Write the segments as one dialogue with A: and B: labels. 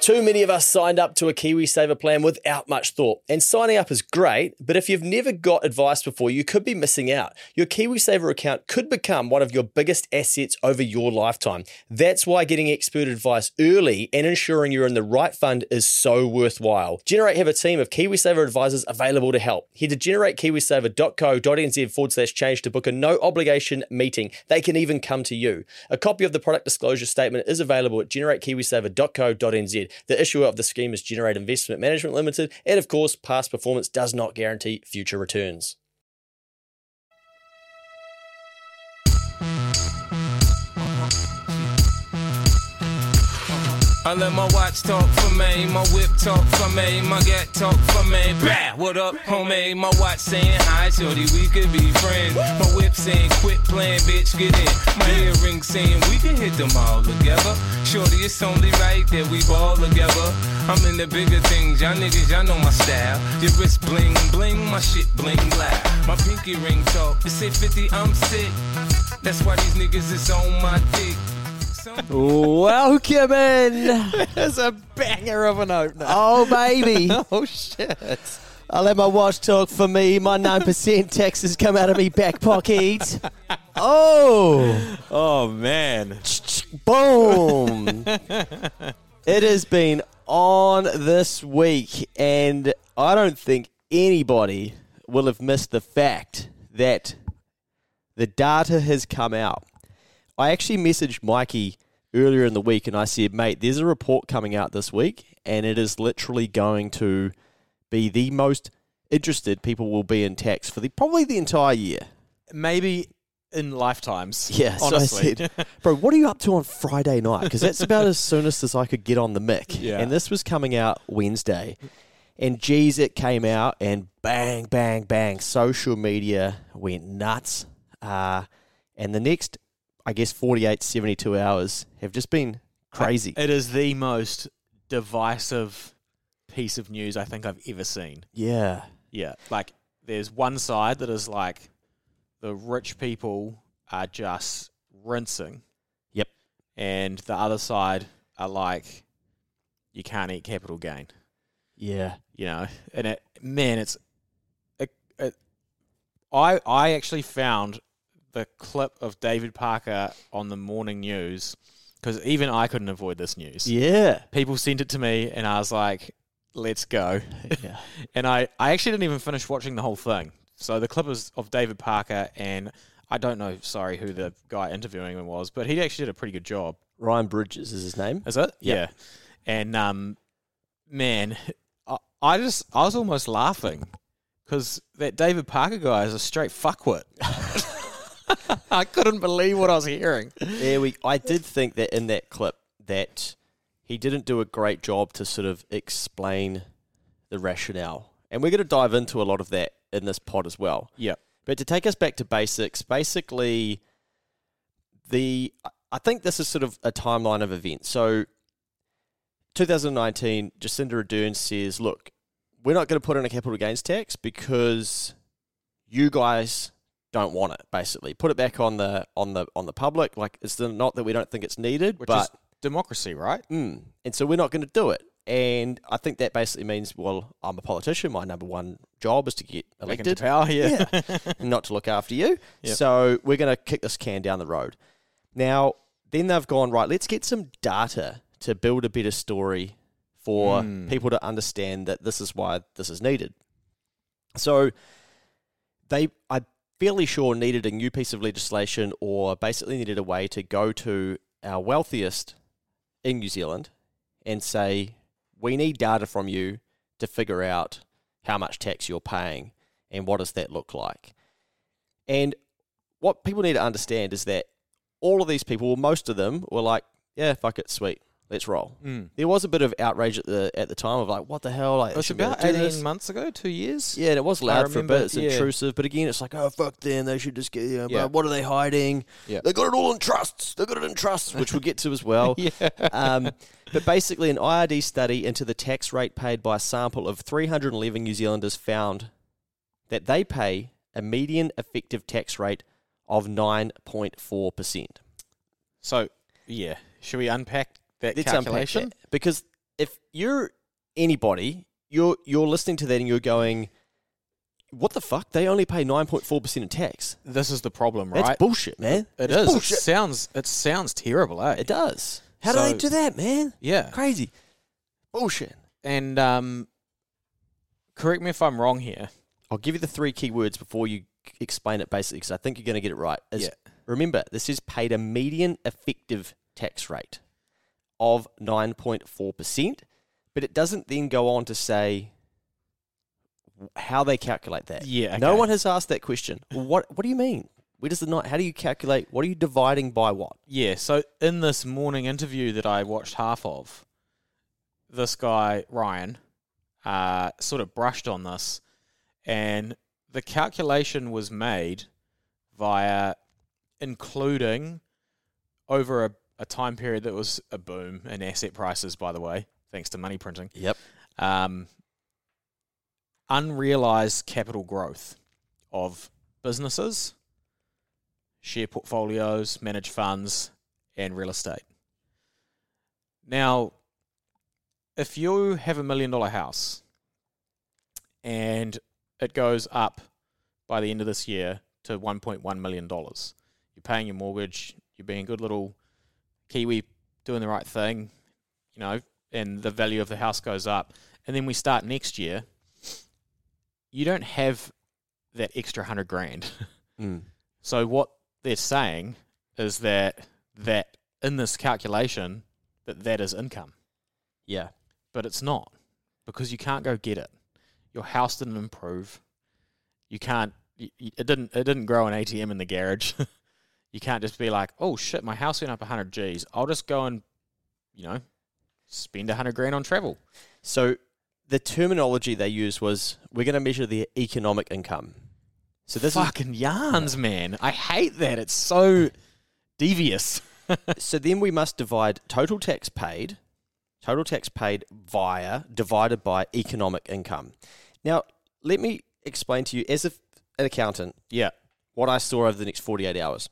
A: Too many of us signed up to a KiwiSaver plan without much thought. And signing up is great, but if you've never got advice before, you could be missing out. Your KiwiSaver account could become one of your biggest assets over your lifetime. That's why getting expert advice early and ensuring you're in the right fund is so worthwhile. Generate have a team of KiwiSaver advisors available to help. Head to generatekiwisaver.co.nz forward slash change to book a no obligation meeting. They can even come to you. A copy of the product disclosure statement is available at generatekiwisaver.co.nz. The issuer of the scheme is Generate Investment Management Limited, and of course, past performance does not guarantee future returns.
B: I let my watch talk for me, my whip talk for me, my gat talk for me. Bah, what up, homie? My watch saying hi, shorty, we could be friends. My whip saying quit playing, bitch, get in. My earring saying we can hit them all together. Shorty, it's only right that we ball together. I'm in the bigger things, y'all niggas, y'all know my style. Your wrist bling bling, my shit bling black. My pinky ring talk, it say 50, I'm sick. That's why these niggas is on my dick.
C: Welcome in.
D: That's a banger of an opener.
C: Oh, baby.
D: Oh, shit.
C: I let my watch talk for me. My 9% tax has come out of me back pocket. Oh,
D: Oh, man.
C: boom. it has been on this week, and I don't think anybody will have missed the fact that the data has come out. I actually messaged Mikey earlier in the week and I said, mate, there's a report coming out this week, and it is literally going to be the most interested people will be in tax for the probably the entire year.
D: Maybe in lifetimes.
C: Yeah, so I said, bro, what are you up to on Friday night? Because that's about as soonest as I could get on the mic.
D: Yeah.
C: And this was coming out Wednesday. And geez, it came out and bang, bang, bang. Social media went nuts. Uh, and the next, I guess, 48, 72 hours have just been crazy.
D: It is the most divisive piece of news I think I've ever seen.
C: yeah.
D: Yeah. Like, there's one side that is like the rich people are just rinsing.
C: Yep.
D: And the other side are like, you can't eat capital gain.
C: Yeah.
D: you know and it man it's it, it, i i actually found the clip of david parker on the morning news because even i couldn't avoid this news
C: Yeah.
D: people sent it to me and i was like let's go
C: yeah.
D: and i i actually didn't even finish watching the whole thing so the clip is of david parker and i don't know sorry who the guy interviewing him was but he actually did a pretty good job
C: Ryan Bridges is his name.
D: is it?
C: Yeah.
D: Yeah. And um, man, I, I just I was almost laughing because that David Parker guy is a straight fuckwit. I couldn't believe what I was hearing.
C: Yeah, we. I did think that in that clip that he didn't do a great job to sort of explain the rationale, and we're going to dive into a lot of that in this pod as well.
D: Yeah.
C: But to take us back to basics, basically, the I think this is sort of a timeline of events. So, 2019, Jacinda Ardern says, "Look, we're not going to put in a capital gains tax because you guys don't want it. Basically, put it back on the on the on the public. Like it's not that we don't think it's needed,
D: Which
C: but
D: is democracy, right?
C: Mm. And so we're not going to do it. And I think that basically means, well, I'm a politician. My number one job is to get elected,
D: power, yeah.
C: and not to look after you.
D: Yep.
C: So we're going to kick this can down the road. Now, then they've gone, right, let's get some data to build a better story for
D: Mm.
C: people to understand that this is why this is needed. So they, I'm fairly sure, needed a new piece of legislation or basically needed a way to go to our wealthiest in New Zealand and say, we need data from you to figure out how much tax you're paying and what does that look like. And what people need to understand is that all of these people, well, most of them, were like, yeah, fuck it, sweet. Let's roll.
D: Mm.
C: There was a bit of outrage at the at the time of like, what the hell? Like,
D: It was
C: should be able
D: about
C: do this.
D: eighteen months ago, two years.
C: Yeah, and it was loud for a
D: remember,
C: bit. It's
D: yeah.
C: intrusive, but again, it's like, oh fuck them. They should just get. You know,
D: Yeah.
C: But what are they hiding?
D: Yeah.
C: They got it all in trusts. They got it in trusts, which we'll get to as well.
D: yeah.
C: Um, but basically, an IRD study into the tax rate paid by a sample of 311 New Zealanders found that they pay a median effective tax rate of 9.4%.
D: So yeah, should we unpack that
C: Let's
D: calculation?
C: that. Because if you're anybody, you're you're listening to that and you're going, "What the fuck? They only pay 9.4% in tax.
D: This is the problem,
C: That's
D: right?
C: bullshit, man.
D: It is. It sounds. It sounds terrible, eh?
C: It does. How do
D: So-
C: they do that, man?
D: Yeah.
C: Crazy. Bullshit.
D: And um, correct me if I'm wrong here.
C: I'll give you the three key words before you explain it basically because I think you're going to get it right. Is
D: Yeah.
C: Remember, this is paid a median effective tax rate of 9.4%, but it doesn't then go on to say how they calculate that.
D: Yeah,
C: No one has asked that question. What, what do you mean? Where does the not? How do you calculate? What are you dividing by what?
D: Yeah. So in this morning interview that I watched half of, this guy Ryan uh, sort of brushed on this, and the calculation was made via including over a, a time period that was a boom in asset prices. By the way, thanks to money printing.
C: Yep.
D: um, unrealized capital growth of businesses, share portfolios, managed funds, and real estate. Now, if you have a million dollar house and it goes up by the end of this year to $1.1 million, you're paying your mortgage, you're being a good little Kiwi doing the right thing, you know, and the value of the house goes up, and then we start next year, you don't have that extra hundred grand.
C: Mm.
D: So what they're saying is that that in this calculation that that is income,
C: Yeah.
D: but it's not because you can't go get it. Your house didn't improve. You can't. It didn't. It didn't grow an ATM in the garage. you can't just be like, oh shit, my house went up hundred G's. I'll just go and, you know, spend hundred grand on travel.
C: So the terminology they used was we're going to measure the economic income. So this is
D: fucking yarns, man. I hate that. It's so devious.
C: so then we must divide total tax paid, total tax paid via divided by economic income. Now let me explain to you as if an accountant
D: Yeah.
C: what I saw over the next 48 hours.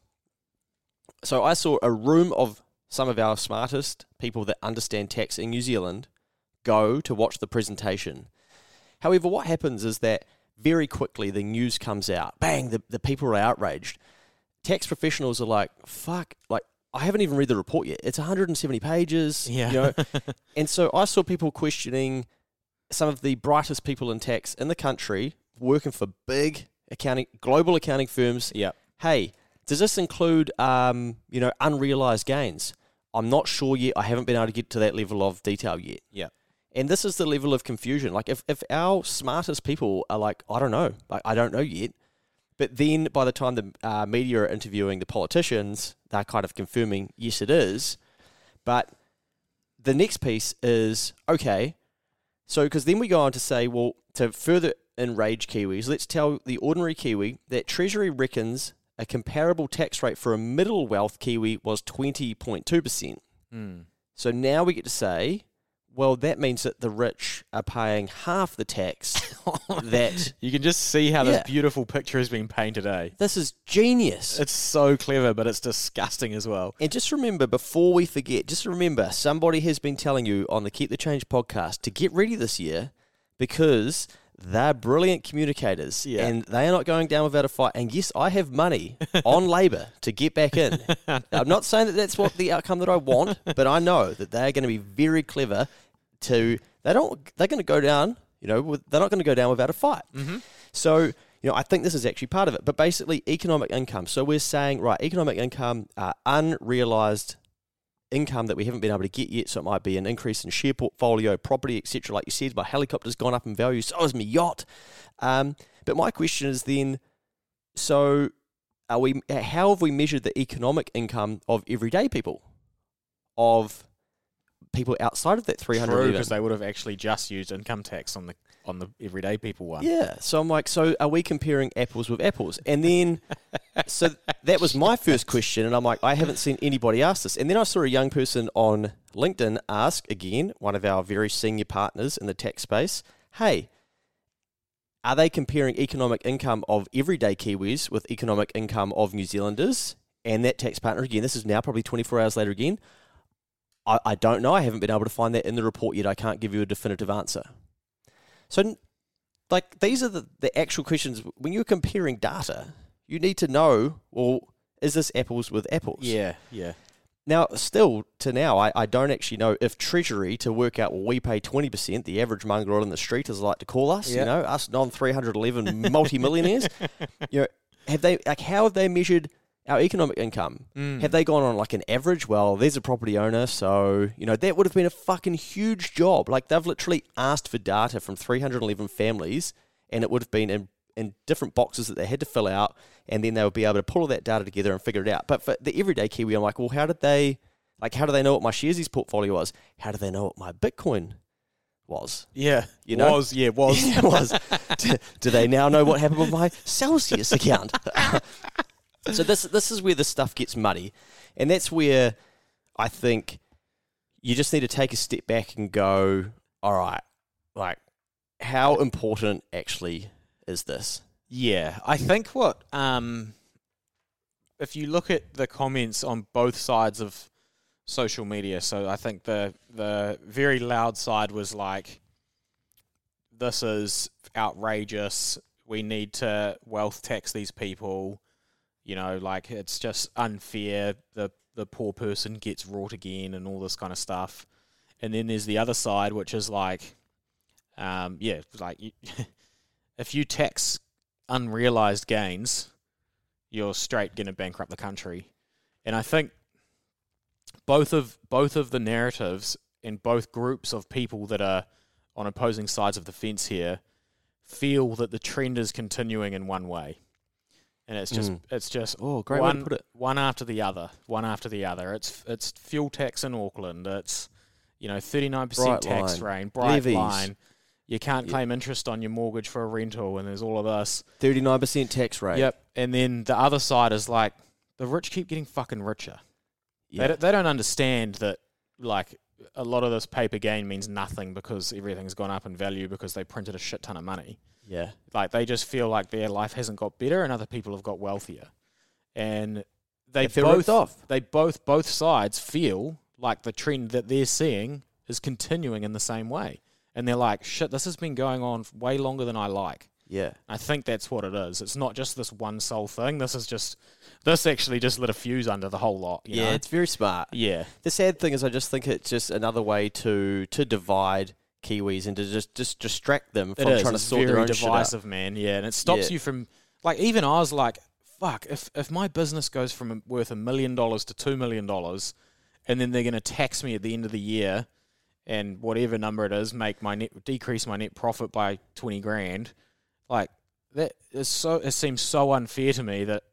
C: So I saw a room of some of our smartest people that understand tax in New Zealand go to watch the presentation. However, what happens is that very quickly the news comes out. Bang, the, the people are outraged. Tax professionals are like, fuck, like, I haven't even read the report yet. It's 170 pages.
D: Yeah.
C: You know? and so I saw people questioning some of the brightest people in tax in the country working for big accounting, global accounting firms.
D: Yeah.
C: Hey, does this include, um, you know, unrealized gains? I'm not sure yet. I haven't been able to get to that level of detail yet.
D: Yeah.
C: And this is the level of confusion. Like, if, if our smartest people are like, I don't know, like, I don't know yet. But then by the time the uh, media are interviewing the politicians, they're kind of confirming, yes, it is. But the next piece is, okay, so because then we go on to say, well, to further enrage Kiwis, let's tell the ordinary Kiwi that Treasury reckons a comparable tax rate for a middle wealth Kiwi was 20.2%.
D: Mm.
C: So now we get to say, well, that means that the rich are paying half the tax that
D: You can just see how
C: Yeah.
D: this beautiful picture has been painted, eh?
C: this is genius.
D: It's so clever, but it's disgusting as well.
C: And just remember, before we forget, just remember somebody has been telling you on the Keep the Change podcast to get ready this year because they're brilliant communicators
D: Yeah.
C: and they are not going down without a fight. And yes, I have money on Labour to get back in. I'm not saying that that's what the outcome that I want, but I know that they're going to be very clever to, they don't, they're going to go down, you know, with, they're not going to go down without a fight. So, you know, I think this is actually part of it. But basically, economic income. So we're saying, right, economic income, uh, unrealized income that we haven't been able to get yet. So it might be an increase in share portfolio, property, etc. Like you said, my helicopter's gone up in value, so has my yacht. Um, but my question is then, so are we? How have we measured the economic income of everyday people, of people outside of that three hundred
D: True, because they would have actually just used income tax on the on the everyday people one.
C: Yeah. So I'm like, so are we comparing apples with apples? And then, so that was my first question. And I'm like, I haven't seen anybody ask this. And then I saw a young person on LinkedIn ask again, one of our very senior partners in the tech space, hey, are they comparing economic income of everyday Kiwis with economic income of New Zealanders? And that tax partner, again, this is now probably 24 hours later again. I, I don't know. I haven't been able to find that in the report yet. I can't give you a definitive answer. So, like, these are the, the actual questions. When you're comparing data, you need to know, well, is this apples with apples?
D: Yeah, yeah.
C: Now, still to now, I, I don't actually know if Treasury to work out, well, we pay 20%, the average mongrel in the street, as I like to call us, you know, us non 311 multimillionaires, you know, have they, like, how have they measured our economic income?
D: Mm.
C: Have they gone on like an average? Well, there's a property owner, so, you know, that would have been a fucking huge job. Like, they've literally asked for data from 311 families, and it would have been in, in different boxes that they had to fill out, and then they would be able to pull all that data together and figure it out. But for the everyday Kiwi, I'm like, well, how did they, like, how do they know what my Sharesies portfolio was? How do they know what my Bitcoin was?
D: Yeah,
C: You know?
D: was yeah was.
C: It was. do, do they now know what happened with my Celsius account? so this this is where the stuff gets muddy, and that's where I think you just need to take a step back and go, all right, like how important actually is this?
D: Yeah, I think what um, if you look at the comments on both sides of social media, so I think the the very loud side was like, "This is outrageous. We need to wealth tax these people." You know, like it's just unfair. The the poor person gets wrought again, and all this kind of stuff. And then there's the other side, which is like, um, yeah, like you, if you tax unrealized gains, you're straight going to bankrupt the country. And I think both of both of the narratives in both groups of people that are on opposing sides of the fence here feel that the trend is continuing in one way. And it's just
C: Mm.
D: it's just
C: Oh, great way to
D: one,
C: put it.
D: one after the other, one after the other. It's it's fuel tax in Auckland. It's you know thirty nine percent tax
C: line,
D: rate, bright
C: levies.
D: line. You can't claim interest on your mortgage for a rental, and there's all of this.
C: Thirty nine percent tax rate.
D: Yep. And then the other side is like the rich keep getting fucking richer. They, don't, they don't understand that like a lot of this paper gain means nothing because everything's gone up in value because they printed a shit ton of money.
C: Yeah.
D: Like they just feel like their life hasn't got better and other people have got wealthier. And they
C: feel
D: both
C: off.
D: they both both sides feel like the trend that they're seeing is continuing in the same way. And they're like, shit, this has been going on way longer than I like.
C: Yeah.
D: I think that's what it is. It's not just this one sole thing. This is just this actually just lit a fuse under the whole lot. You
C: yeah,
D: know?
C: it's very smart.
D: yeah,
C: The sad thing is, I just think it's just another way to to divide Kiwis and to just just distract them from trying to sort their own shit out.
D: divisive, man. Yeah, and it stops
C: Yeah.
D: you from like even I was like, fuck, if if my business goes from worth a million dollars to two million dollars, and then they're going to tax me at the end of the year, and whatever number it is, make my net decrease my net profit by twenty grand, like that is so. It seems so unfair to me that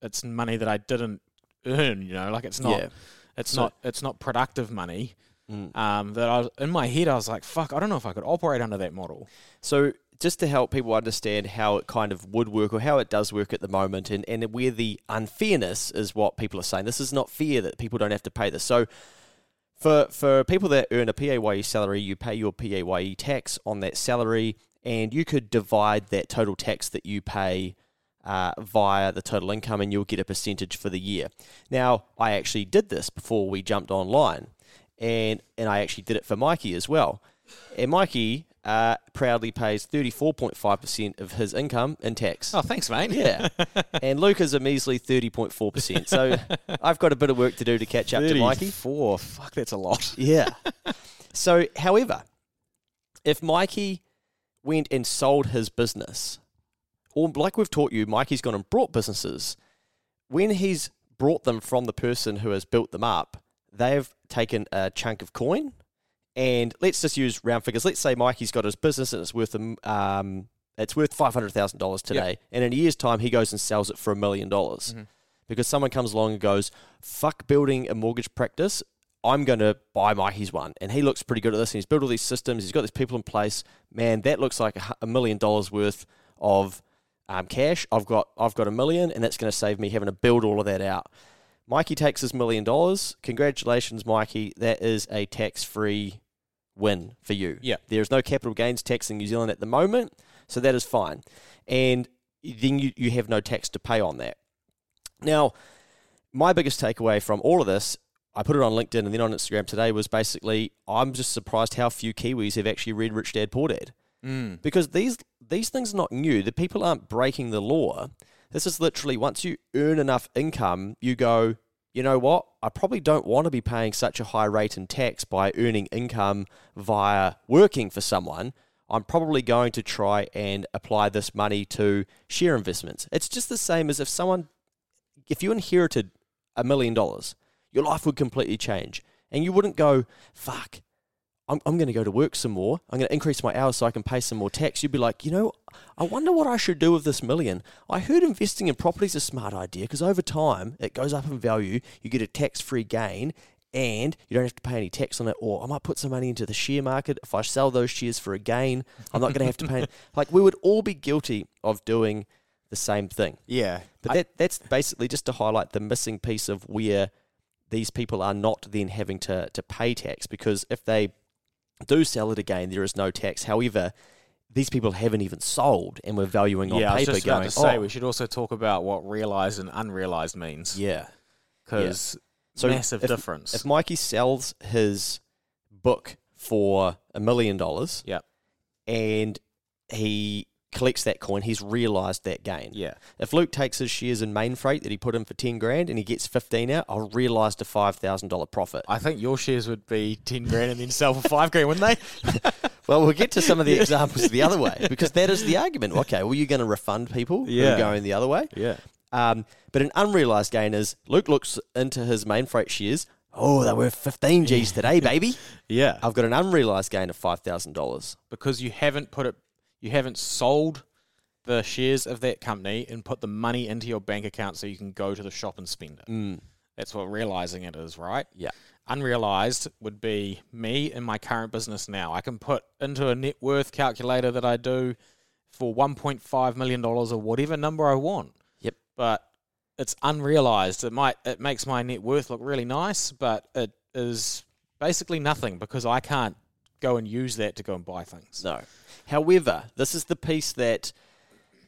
D: it's money that I didn't earn. You know, like it's not.
C: Yeah.
D: It's
C: So-
D: not. It's not productive money.
C: Mm.
D: Um, that I was in my head, I was like, "Fuck, I don't know if I could operate under that model."
C: So just to help people understand how it kind of would work or how it does work at the moment and, and where the unfairness is what people are saying. This is not fair that people don't have to pay this. So for for people that earn a PAYE salary, you pay your PAYE tax on that salary and you could divide that total tax that you pay uh, via the total income and you'll get a percentage for the year. Now, I actually did this before we jumped online and and I actually did it for Mikey as well. And Mikey uh, proudly pays 34.5% of his income in tax.
D: Oh, thanks, mate.
C: Yeah. and Luke's is a measly 30.4%. So I've got a bit of work to do to catch up to Mikey.
D: Four. Fuck, that's a lot.
C: Yeah. So, however, if Mikey went and sold his business, or like we've taught you, Mikey's gone and brought businesses, when he's brought them from the person who has built them up, they've taken a chunk of coin. And let's just use round figures. Let's say Mikey's got his business and it's worth um, it's worth five hundred thousand dollars today, and in a year's time he goes and sells it for a million dollars because someone comes along and goes, "Fuck building a mortgage practice. I'm going to buy Mikey's one, and he looks pretty good at this. And he's built all these systems. He's got these people in place. Man, that looks like a, a million dollars worth of um, cash. I've got I've got a million, and that's going to save me having to build all of that out. Mikey takes his million dollars. Congratulations, Mikey. That is a tax free win for you.
D: Yeah.
C: There's no capital gains tax in New Zealand at the moment, so that is fine. And then you, you have no tax to pay on that. Now, my biggest takeaway from all of this, I put it on LinkedIn and then on Instagram today, was basically I'm just surprised how few Kiwis have actually read Rich Dad Poor Dad
D: Mm.
C: because these these things are not new. The people aren't breaking the law. This is literally once you earn enough income, you go, you know what? I probably don't want to be paying such a high rate in tax by earning income via working for someone. I'm probably going to try and apply this money to share investments. It's just the same as if someone, if you inherited a million dollars, your life would completely change. And you wouldn't go, fuck, I'm, I'm going to go to work some more. I'm going to increase my hours so I can pay some more tax. You'd be like, you know, I wonder what I should do with this million. I heard investing in property is a smart idea because over time it goes up in value. You get a tax free gain and you don't have to pay any tax on it. Or I might put some money into the share market. If I sell those shares for a gain, I'm not going to have to pay. Like we would all be guilty of doing the same thing.
D: Yeah.
C: But that that's basically just to highlight the missing piece of where these people are not then having to, to pay tax because if they do sell it again, there is no tax. However, these people haven't even sold and we're valuing on
D: yeah, I was
C: paper
D: just about
C: going,
D: to say
C: oh,
D: we should also talk about what realized and unrealized means.
C: yeah.
D: Because
C: So
D: massive
C: if-
D: difference.
C: If Mikey sells his book for a million dollars
D: Yep.
C: and he collects that coin, he's realised that gain.
D: yeah.
C: If Luke takes his shares in Mainfreight that he put in for 10 grand and he gets 15 out, I'll realise a $5,000 profit.
D: I think your shares would be 10 grand and then sell for 5 grand, wouldn't they?
C: Well, we'll get to some of the examples the other way because that is the argument. Okay, well, you're going to refund people who are going the other way.
D: Yeah.
C: Um, but an unrealised gain is Luke looks into his Mainfreight shares. Oh, they're worth 15 G's today, baby.
D: Yeah.
C: I've got an unrealised gain of $5,000.
D: because you haven't put it, you haven't sold the shares of that company and put the money into your bank account so you can go to the shop and spend it.
C: Mm.
D: That's what realizing it is, right?
C: Yeah.
D: Unrealized would be me in my current business now. I can put into a net worth calculator that I do for $1.5 million or whatever number I want.
C: Yep.
D: But it's unrealized. It might it makes my net worth look really nice, but it is basically nothing because I can't go and use that to go and buy things.
C: No. However, this is the piece that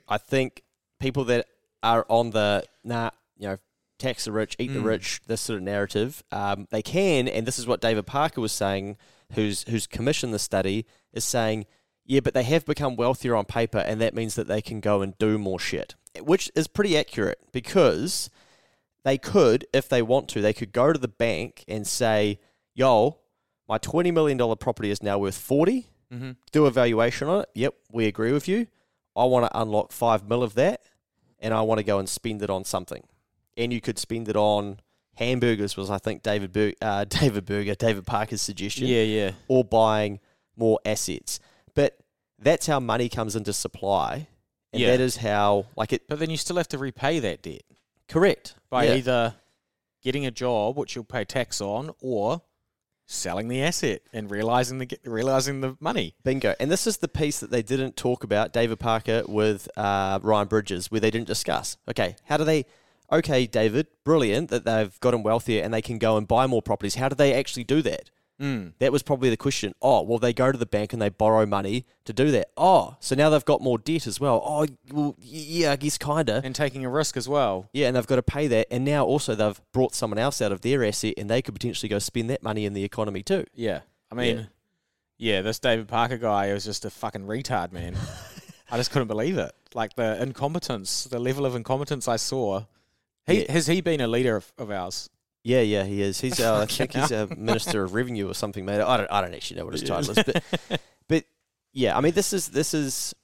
C: I think people that are on the nah, you know, tax the rich, eat the
D: Mm.
C: rich, this sort of narrative, um, they can, and this is what David Parker was saying, who's who's commissioned the study, is saying, yeah, but they have become wealthier on paper, and that means that they can go and do more shit, which is pretty accurate because they could, if they want to, they could go to the bank and say, yo, my twenty million dollar property is now worth forty
D: Mm-hmm.
C: do a valuation on it. Yep, we agree with you. I want to unlock five mil of that, and I want to go and spend it on something. And you could spend it on hamburgers, was I think David Bur- uh, David Berger, David Parker's suggestion,
D: Yeah, yeah.
C: or buying more assets. But that's how money comes into supply, and
D: Yeah.
C: that is how like it.
D: But then you still have to repay that debt
C: Correct
D: by
C: Yeah.
D: either getting a job, which you'll pay tax on, or selling the asset and realizing the realizing the money.
C: Bingo. And this is the piece that they didn't talk about, David Parker with uh, Ryan Bridges, where they didn't discuss. Okay, how do they. Okay, David, brilliant that they've gotten wealthier and they can go and buy more properties. How do they actually do that?
D: Mm.
C: That was probably the question. Oh, well, they go to the bank and they borrow money to do that. Oh, so now they've got more debt as well. Oh, well, yeah, I guess kind of.
D: And taking a risk as well.
C: Yeah, and they've got to pay that. And now also they've brought someone else out of their asset and they could potentially go spend that money in the economy too.
D: Yeah. I mean, yeah, this David Parker guy was just a fucking retard, man. I just couldn't believe it. Like the incompetence, the level of incompetence I saw. He
C: Yeah.
D: has he been a leader of, of ours?
C: Yeah, yeah, he is. He's, uh, I think he's a minister of revenue or something, mate. I don't, I don't actually know what his title is, but, but yeah, I mean, this is this is.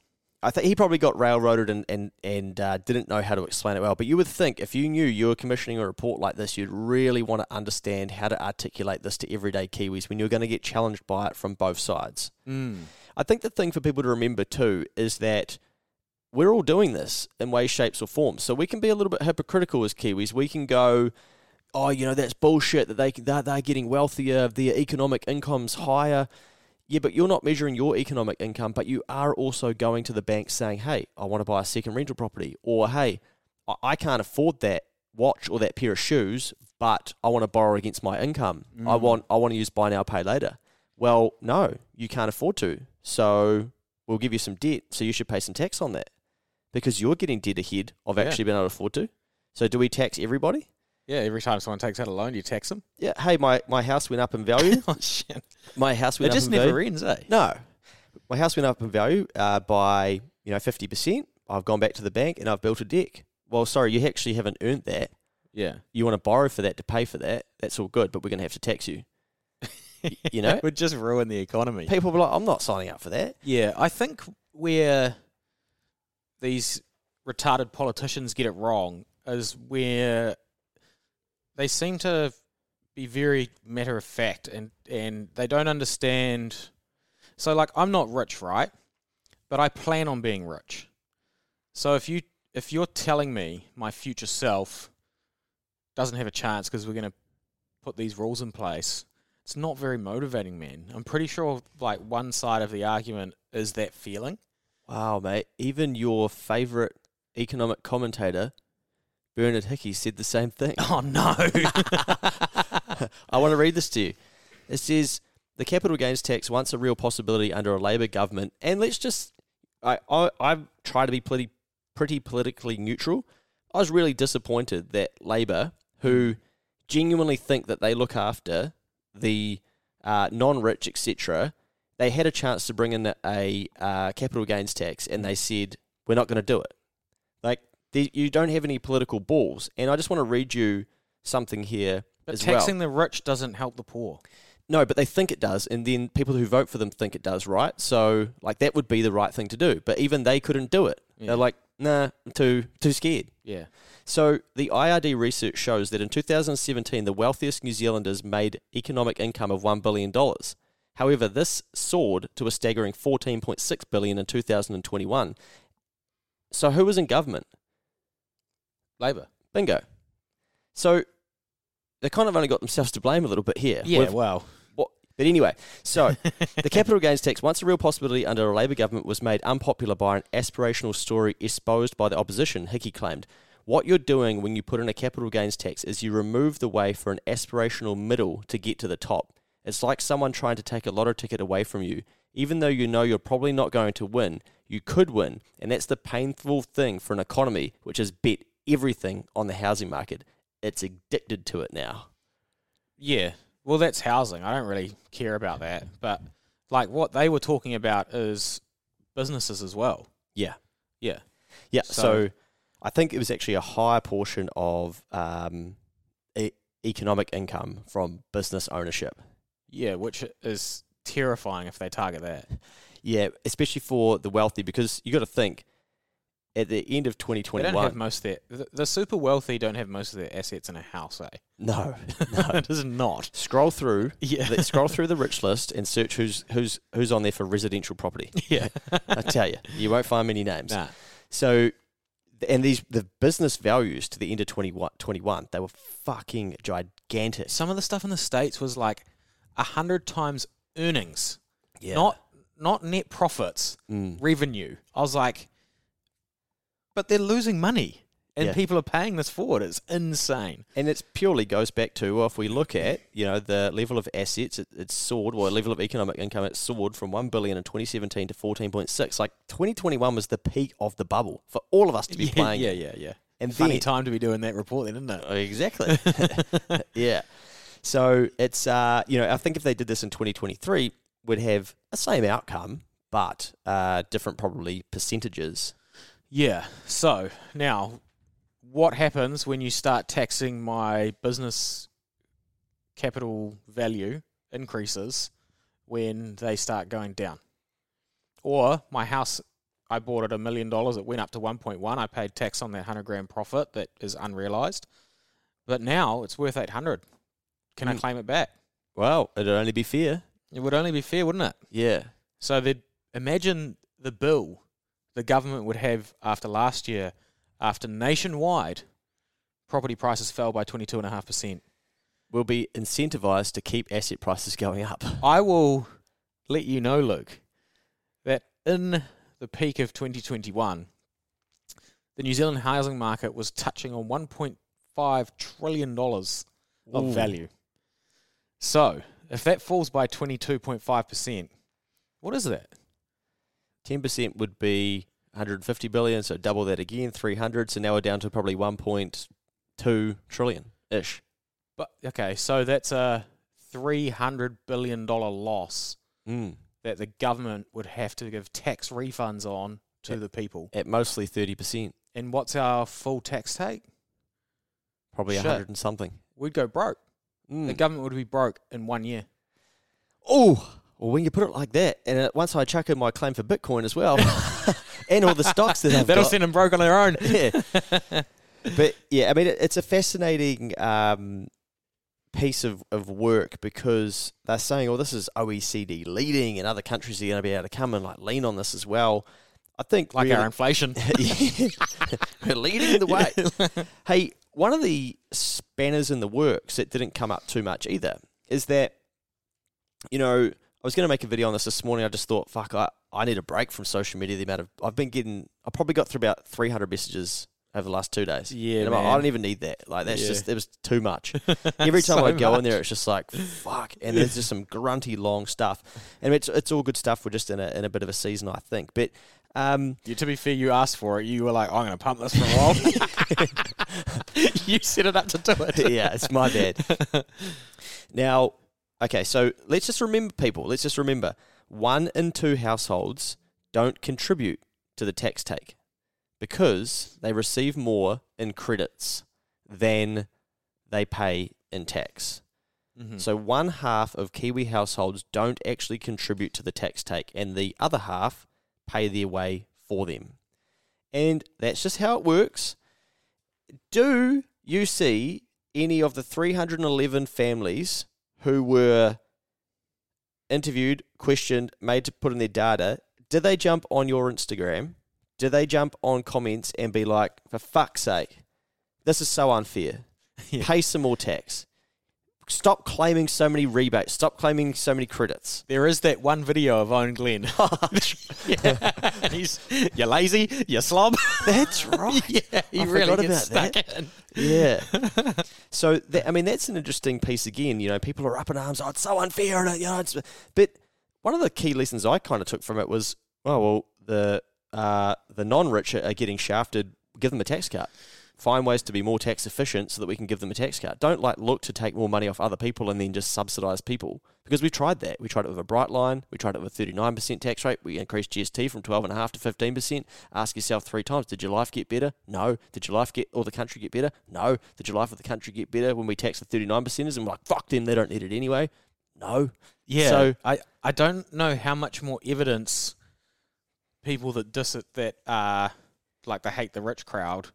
C: I think he probably got railroaded and and and uh, didn't know how to explain it well. But you would think if you knew you were commissioning a report like this, you'd really want to understand how to articulate this to everyday Kiwis when you're going to get challenged by it from both sides.
D: Mm.
C: I think the thing for people to remember too is that we're all doing this in ways, shapes, or forms. So we can be a little bit hypocritical as Kiwis. We can go, oh, you know, that's bullshit that they they're, they're getting wealthier, their economic income's higher. Yeah, but you're not measuring your economic income, but you are also going to the bank saying, hey, I want to buy a second rental property, or hey, I- I can't afford that watch or that pair of shoes, but I want to borrow against my income. I mm. want I want to use buy now pay later. Well, no, you can't afford to. So we'll give you some debt. So you should pay some tax on that because you're getting debt ahead of
D: Yeah.
C: actually being able to afford to. So do we tax everybody?
D: Yeah, every time someone takes out a loan, you tax them.
C: Yeah. Hey, my, my house went up in value.
D: oh shit!
C: my house
D: It
C: went
D: just
C: up in value.
D: It just never
C: value.
D: ends, eh?
C: No, my house went up in value uh, by you know fifty percent. I've gone back to the bank and I've built a deck. Well, sorry, you actually haven't earned that.
D: Yeah,
C: You want to borrow for that to pay for that. That's all good, but we're going to have to tax you. You know,
D: it would just ruin the economy.
C: people were like, I'm not signing up for that.
D: Yeah, I think where these retarded politicians get it wrong is where they seem to be very matter of fact and, and they don't understand. So, like, I'm not rich, right? But I plan on being rich. So if you if you're telling me my future self doesn't have a chance because we're going to put these rules in place, it's not very motivating, man. I'm pretty sure like one side of the argument is that feeling.
C: Wow, mate. Even your favourite economic commentator, Bernard Hickey, said the same thing.
D: Oh no.
C: I want to read this to you. It says the capital gains tax once a real possibility under a Labour government, and let's just I I I try to be pretty pretty politically neutral. I was really disappointed that Labour, who genuinely think that they look after the uh, non-rich, etc., they had a chance to bring in a uh, capital gains tax, and they said we're not going to do it. You don't have any political balls, and I just want to read you something here
D: but
C: as well.
D: taxing the rich doesn't help the poor.
C: No, but they think it does, and then people who vote for them think it does, right? So, like, that would be the right thing to do. But even they couldn't do it.
D: Yeah.
C: They're like, nah, I'm too too scared.
D: Yeah.
C: So, the IRD research shows that in 2017, the wealthiest New Zealanders made economic income of $1 billion. However, this soared to a staggering 14.6 billion in 2021. So, who was in government?
D: Labour.
C: Bingo. So, they kind of only got themselves to blame a little bit here.
D: Yeah, well.
C: what? But anyway, so the capital gains tax, once a real possibility under a Labour government, was made unpopular by an aspirational story espoused by the opposition, Hickey claimed. What you're doing when you put in a capital gains tax is you remove the way for an aspirational middle to get to the top. It's like someone trying to take a lotto ticket away from you. Even though you know you're probably not going to win, you could win. And that's the painful thing for an economy which has bet everything on the housing market. It's addicted to it now.
D: Yeah. Well, that's housing. I don't really care about that. But like what they were talking about is businesses as well.
C: Yeah.
D: Yeah.
C: Yeah, so,
D: So-
C: I think it was actually a higher portion of um, e- economic income from business ownership.
D: Yeah, which is terrifying if they target that.
C: Yeah, especially for the wealthy, because you got to think at the end of 2021.
D: They don't have
C: 2021.
D: most of their the, super wealthy don't have most of their assets in a house, eh?
C: No, no.
D: it is not.
C: scroll through.
D: Yeah.
C: Scroll through the rich list and search who's who's who's on there for residential property.
D: Yeah.
C: I tell you, you won't find many names.
D: Nah.
C: So, and these the business values to the end of 2021, they were fucking gigantic.
D: Some of the stuff in the States was like a hundred times earnings.
C: Yeah.
D: Not not net profits,
C: Mm.
D: revenue. I was like, but they're losing money. And
C: Yeah.
D: people are paying this forward. It's insane.
C: And it purely goes back to well, if we look at you know the level of assets, it, it's soared. Well, the level of economic income, it soared from one billion in 2017 to 14.6. Like 2021 was the peak of the bubble for all of us to be
D: yeah,
C: playing.
D: yeah, yeah, yeah.
C: And
D: Funny
C: then-
D: time to be doing that report, then, isn't it?
C: Exactly. yeah. So it's uh, you know I think if they did this in 2023, we'd have the same outcome, but uh, different probably percentages.
D: Yeah. So now, what happens when you start taxing my business capital value increases when they start going down? Or my house, I bought it a million dollars, it went up to 1.1. I paid tax on that 100 grand profit that is unrealized. But now it's worth 800. Can I
C: Mm.
D: claim it back?
C: Well, it'd only be fair.
D: It would only be fair, wouldn't it?
C: Yeah.
D: So imagine the bill the government would have after last year, after nationwide property prices fell by 22.5%.
C: Will be incentivized to keep asset prices going up.
D: I will let you know, Luke, that in the peak of 2021, the New Zealand housing market was touching on 1.5 trillion dollars of
C: Ooh.
D: value. So, if that falls by 22.5%, what is that?
C: Ten percent would be 150 billion, so double that again, 300. So now we're down to probably 1.2 trillion ish.
D: But okay, so that's a 300 billion dollar loss
C: Mm.
D: that the government would have to give tax refunds on to
C: Yeah.
D: the people.
C: At mostly 30 percent,
D: And what's our full tax take?
C: probably
D: Shit.
C: 100 and something.
D: We'd go broke. The
C: Mm.
D: government would be broke in one year.
C: Oh, well, when you put it like that, and uh, once I chuck in my claim for Bitcoin as well, and all the stocks that I've
D: That'll
C: got,
D: send them broke on their own.
C: yeah. but yeah, I mean, it, it's a fascinating um, piece of, of work because they're saying, "Oh, this is OECD leading, and other countries are going to be able to come and like lean on this as well." I think
D: Like
C: really-
D: our inflation.
C: We're leading the way. hey, one of the spanners in the works that didn't come up too much either is that, you know, I was going to make a video on this this morning. I just thought, fuck, I, I need a break from social media. The amount of, I've been getting, I probably got through about 300 messages over the last two days.
D: Yeah,
C: like. I don't even need that. Like, that's
D: Yeah.
C: just, it was too much. Every time
D: So
C: I go in there, it's just like, fuck. And there's just some grunty long stuff. And it's, it's all good stuff. We're just in a, in a bit of a season, I think. But, um,
D: You, to be fair, you asked for it. You were like, I'm going to pump this for a while. you set it up to do it.
C: yeah, it's my bad. now, okay, so let's just remember, people, let's just remember one in two households don't contribute to the tax take because they receive more in credits than they pay in tax.
D: Mhm.
C: So one half of Kiwi households don't actually contribute to the tax take, and the other half pay their way for them. And that's just how it works. Do you see any of the 311 families who were interviewed, questioned, made to put in their data? Did they jump on your Instagram? Did they jump on comments and be like, for fuck's sake, this is so unfair?
D: Yeah.
C: Pay some more tax. Stop claiming so many rebates. Stop claiming so many credits.
D: There is that one video of Owen Glenn. yeah. And he's, you're lazy, you slob.
C: That's right.
D: yeah, he
C: I
D: really gets
C: about
D: stuck in.
C: Yeah. so that, I mean, that's an interesting piece again. You know, people are up in arms. Oh, it's so unfair, and you know, it's. But one of the key lessons I kind of took from it was, oh well, the uh, the non-rich are getting shafted. Give them a tax cut. Find ways to be more tax efficient so that we can give them a tax cut. Don't like look to take more money off other people and then just subsidise people because we tried that. We tried it with a bright line. We tried it with a thirty nine percent tax rate. We increased GST from twelve and a half to fifteen percent. Ask yourself three times: Did your life get better? No. Did your life get or the country get better? No. Did your life or the country get better when we tax the thirty nine percenters and we're like fuck them, they don't need it anyway? No.
D: Yeah.
C: So-
D: I, I don't know how much more evidence people that diss it that uh like they hate the rich crowd.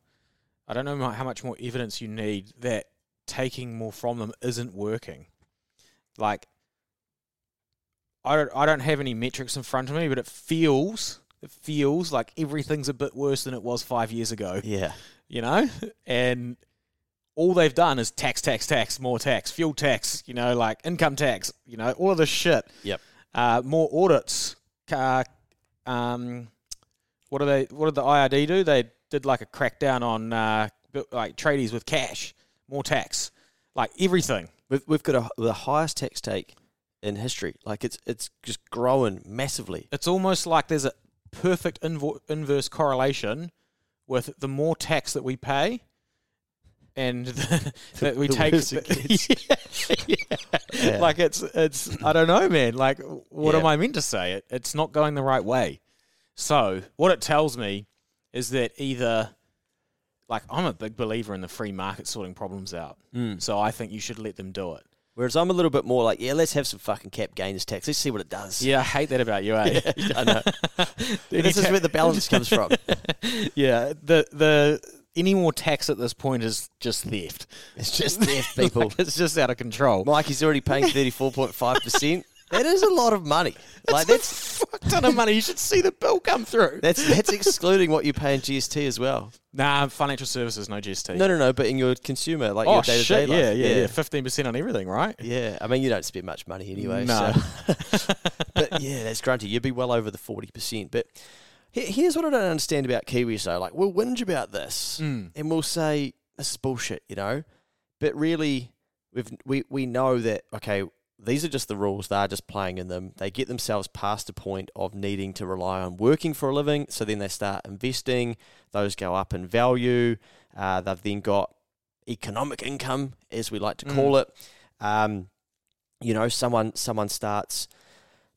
D: I don't know how much more evidence you need that taking more from them isn't working. Like I don't I don't have any metrics in front of me, but it feels it feels like everything's a bit worse than it was five years ago.
C: Yeah.
D: you know, and all they've done is tax, tax, tax, more tax, fuel tax, you know, like income tax, you know, all of this shit.
C: Yep.
D: Uh, more audits. Uh, um, what do they? What did the IRD do? They did like a crackdown on uh, like tradies with cash, more tax, like everything.
C: We've, we've got a, the highest tax take in history. Like it's it's just growing massively.
D: It's almost like there's a perfect invo- inverse correlation with the more tax that we pay and the, that we
C: the
D: take. yeah, yeah.
C: Yeah.
D: Like it's it's I don't know, man. Like what am I meant to say? It it's not going the right way. So what it tells me is that either like I'm a big believer in the free market sorting problems out.
C: Mm.
D: So I think you should let them do it.
C: Whereas I'm a little bit more like, yeah, let's have some fucking cap gains tax. Let's see what it does.
D: Yeah, I hate that about you, eh?
C: I know. this is where the balance comes from.
D: yeah, the the any more tax at this point is just theft.
C: It's just theft, people.
D: Like, it's just out of control.
C: Mike Mikey's already paying 34.5%. that is a lot of money. Like that's
D: Fuck ton of money. You should see the bill come through.
C: that's that's excluding what you pay in GST as well.
D: Nah, financial services, no GST.
C: No, no, no. But in your consumer, like
D: oh
C: your day to day
D: Yeah,
C: life,
D: yeah, yeah. Fifteen percent on everything, right?
C: Yeah, I mean, you don't spend much money anyway.
D: No.
C: So. but yeah, that's grunty. You'd be well over the 40%. But here's what I don't understand about Kiwis, though. Like, we'll whinge about this
D: Mm.
C: and we'll say, this is bullshit, you know? But really, we've, we, we know that, okay, these are just the rules. They're just playing in them. They get themselves past a point of needing to rely on working for a living. So then they start investing. Those go up in value. Uh, they've then got economic income, as we like to call it. Um, you know, someone someone starts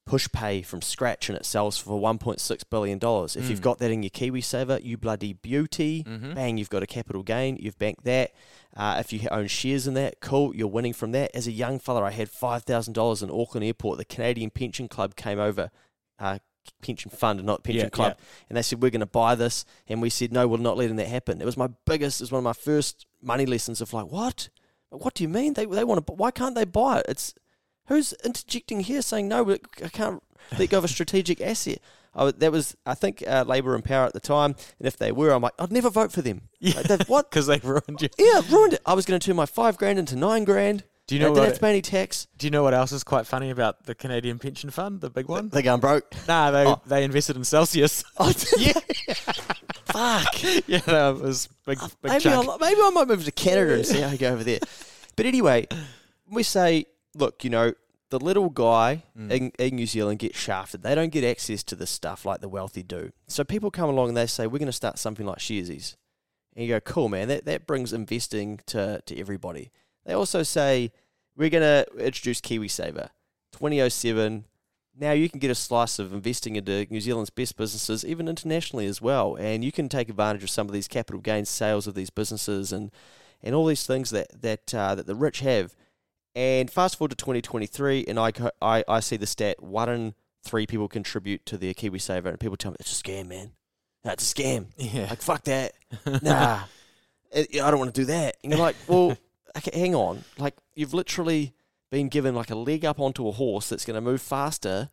C: Pushpay from scratch and it sells for 1.6 billion dollars. If you've
D: Mm.
C: got that in your KiwiSaver, you bloody beauty.
D: Mhm.
C: Bang, you've got a capital gain. You've banked that. Uh, if you own shares in that, cool, you're winning from that. As a young fella, I had five thousand dollars in Auckland Airport. The Canadian Pension Club came over, uh, pension fund, not pension
D: Yeah,
C: club, and they said we're going to buy this, and we said no, we're not letting that happen. It was my biggest, it was one of my first money lessons of like, what? What do you mean they they want to? Why can't they buy it? It's who's interjecting here saying no? I can't let go of a strategic asset. I, that was, I think, uh, Labour and Power at the time, and if they were, I'm like, I'd never vote for them.
D: Yeah.
C: Like, what?
D: Because they've ruined you.
C: Yeah, ruined it. I was going to turn my five grand into nine grand.
D: Do you know what?
C: have to pay any tax.
D: Do you know what else is quite funny about the Canadian pension fund, the big one?
C: They're going broke.
D: Nah, they
C: Oh.
D: they invested in Celsius.
C: Oh, yeah. Fuck.
D: yeah, that was big big
C: maybe. I'll, maybe I might move to Canada and see how I go over there. But anyway, we say, look, you know, the little guy
D: Mm.
C: in, in New Zealand gets shafted. They don't get access to this stuff like the wealthy do. So people come along and they say, we're going to start something like Sharesies. And you go, cool, man. That, that brings investing to, to everybody. They also say, we're going to introduce KiwiSaver 2007. Now you can get a slice of investing into New Zealand's best businesses, even internationally as well. And you can take advantage of some of these capital gains sales of these businesses and, and all these things that, that, uh, that the rich have. And fast forward to 2023, and I, I, I see the stat one in three people contribute to their KiwiSaver, and people tell me, it's a scam, man. That's a scam.
D: Yeah.
C: Like, fuck that. Nah. I don't want to do that. And you're like, well, okay, hang on. Like, you've literally been given like a leg up onto a horse that's going to move faster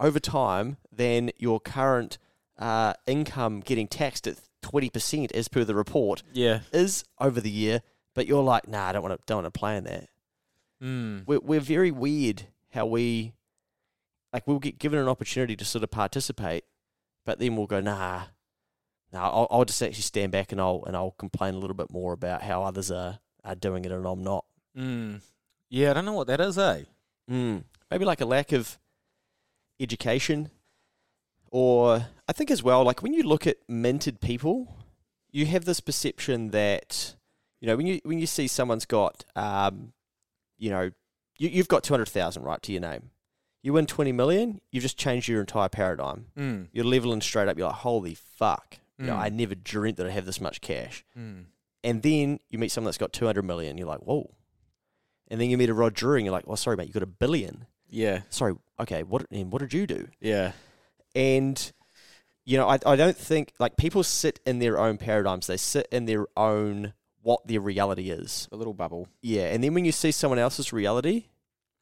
C: over time than your current uh, income getting taxed at 20% as per the report
D: yeah.
C: is over the year. But you're like, nah, I don't want to, don't want to play in that
D: Mm.
C: we're, we're very weird how we like we'll get given an opportunity to sort of participate but then we'll go nah nah I'll, I'll just actually stand back and I'll and I'll complain a little bit more about how others are are doing it and I'm not
D: Mm. Yeah, I don't know what that is, eh?
C: mm. maybe like a lack of education or I think as well like when you look at minted people you have this perception that you know when you when you see someone's got um you know you, you've got 200,000 right to your name you win 20 million you've just changed your entire paradigm
D: Mm.
C: you're leveling straight up you're like holy fuck you know
D: Mm.
C: I never dreamt that I'd have this much cash
D: Mm.
C: and then you meet someone that's got 200 million you're like whoa and then you meet a Rod Drury and you're like well sorry mate you got a billion
D: Yeah.
C: sorry okay what and what did you do
D: Yeah.
C: and you know I, I don't think like people sit in their own paradigms they sit in their own what their reality is
D: A little bubble.
C: yeah and then when you see someone else's reality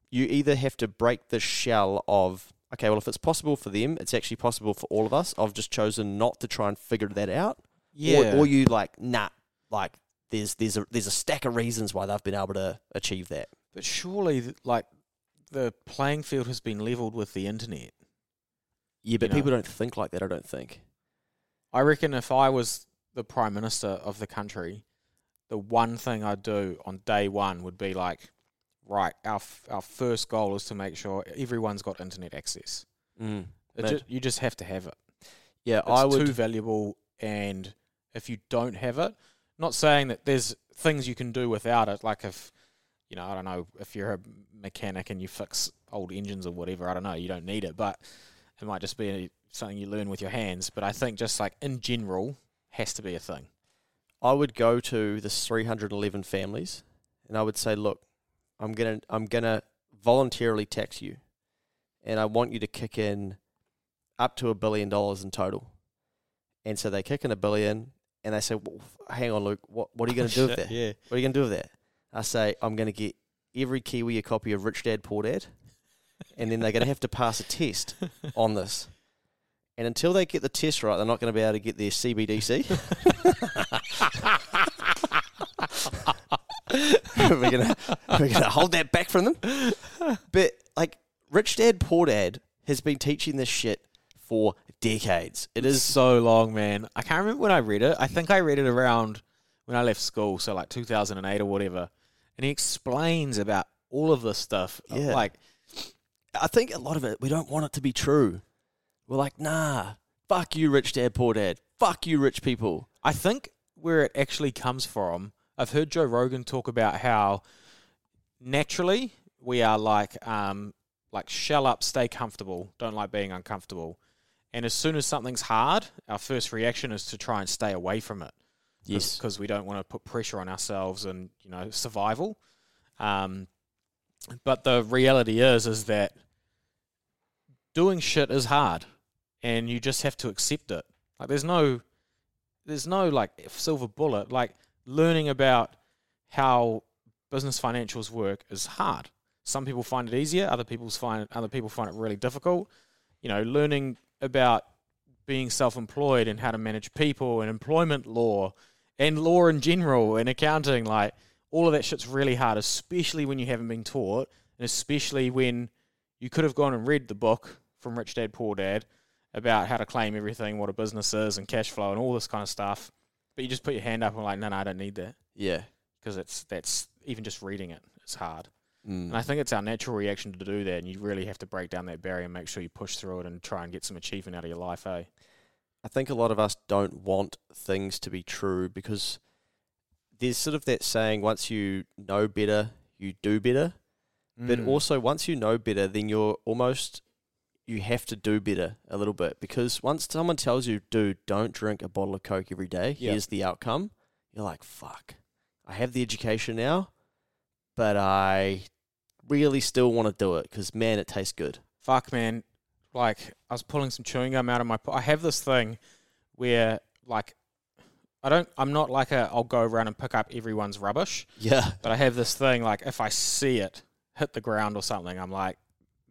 C: you either have to break the shell of okay well if it's possible for them it's actually possible for all of us i've just chosen not to try and figure that out or, or you like nah like there's there's a there's a stack of reasons why they've been able to achieve that
D: but surely, like, the playing field has been leveled with the internet.
C: yeah but
D: know.
C: people don't think like that i don't think
D: I reckon if I was the prime minister of the country, the one thing I'd do on day one would be like, right, our f- our first goal is to make sure everyone's got internet access.
C: mm.
D: Ju- you just have to have it.
C: yeah
D: It's
C: i would
D: too valuable, and if you don't have it, not saying that there's things you can do without it. Like if you know, I don't know, if you're a mechanic and you fix old engines or whatever, I don't know, you don't need it, but it might just be something you learn with your hands. But I think just like in general, has to be a thing.
C: I would go to the 311 families and I would say, look, I'm gonna I'm gonna voluntarily tax you, and I want you to kick in up to a billion dollars in total. And so they kick in a billion, and they say, well, hang on, Luke, what what are you gonna oh, do with that?
D: Yeah.
C: What are you gonna do with that? I say, I'm gonna get every Kiwi a copy of Rich Dad Poor Dad, and then they're going to have to pass a test on this. And until they get the test right, they're not going to be able to get their CBDC. we're gonna we're gonna hold that back from them. But like Rich Dad Poor Dad has been teaching this shit for decades.
D: It's so long, man. I can't remember when I read it. I think I read it around when I left school, so like 2008 or whatever. And he explains about all of this stuff.
C: Yeah.
D: Like,
C: I think a lot of it we don't want it to be true. We're like, nah, fuck you, rich dad, poor dad. Fuck you, rich people.
D: I think where it actually comes from, I've heard Joe Rogan talk about how naturally we are like um like shell up, stay comfortable, don't like being uncomfortable. And as soon as something's hard, our first reaction is to try and stay away from it.
C: Yes.
D: because we don't want to put pressure on ourselves and you know survival. Um, but the reality is, is that doing shit is hard, and you just have to accept it. Like there's no, there's no like silver bullet. Like learning about how business financials work is hard. Some people find it easier. Other people find other people find it really difficult. You know, learning about being self-employed and how to manage people and employment law and law in general and accounting like all of that shit's really hard especially when you haven't been taught and especially when you could have gone and read the book from rich dad poor dad about how to claim everything what a business is and cash flow and all this kind of stuff but you just put your hand up and like no no i don't need that
C: Yeah.
D: because it's that's even just reading it it's hard
C: Mm.
D: and i think it's our natural reaction to do that and you really have to break down that barrier and make sure you push through it and try and get some achievement out of your life eh
C: I think a lot of us don't want things to be true because there's sort of that saying once you know better, you do better. But
D: Mm.
C: also once you know better, then you're almost you have to do better a little bit because once someone tells you, dude, don't drink a bottle of Coke every day,
D: Yeah.
C: here's the outcome, you're like, fuck. I have the education now, but I really still want to do it because man, it tastes good.
D: fuck man like i was pulling some chewing gum out of my po- i have this thing where like i don't i'm not like a i'll go around and pick up everyone's rubbish
C: Yeah.
D: but i have this thing like if i see it hit the ground or something i'm like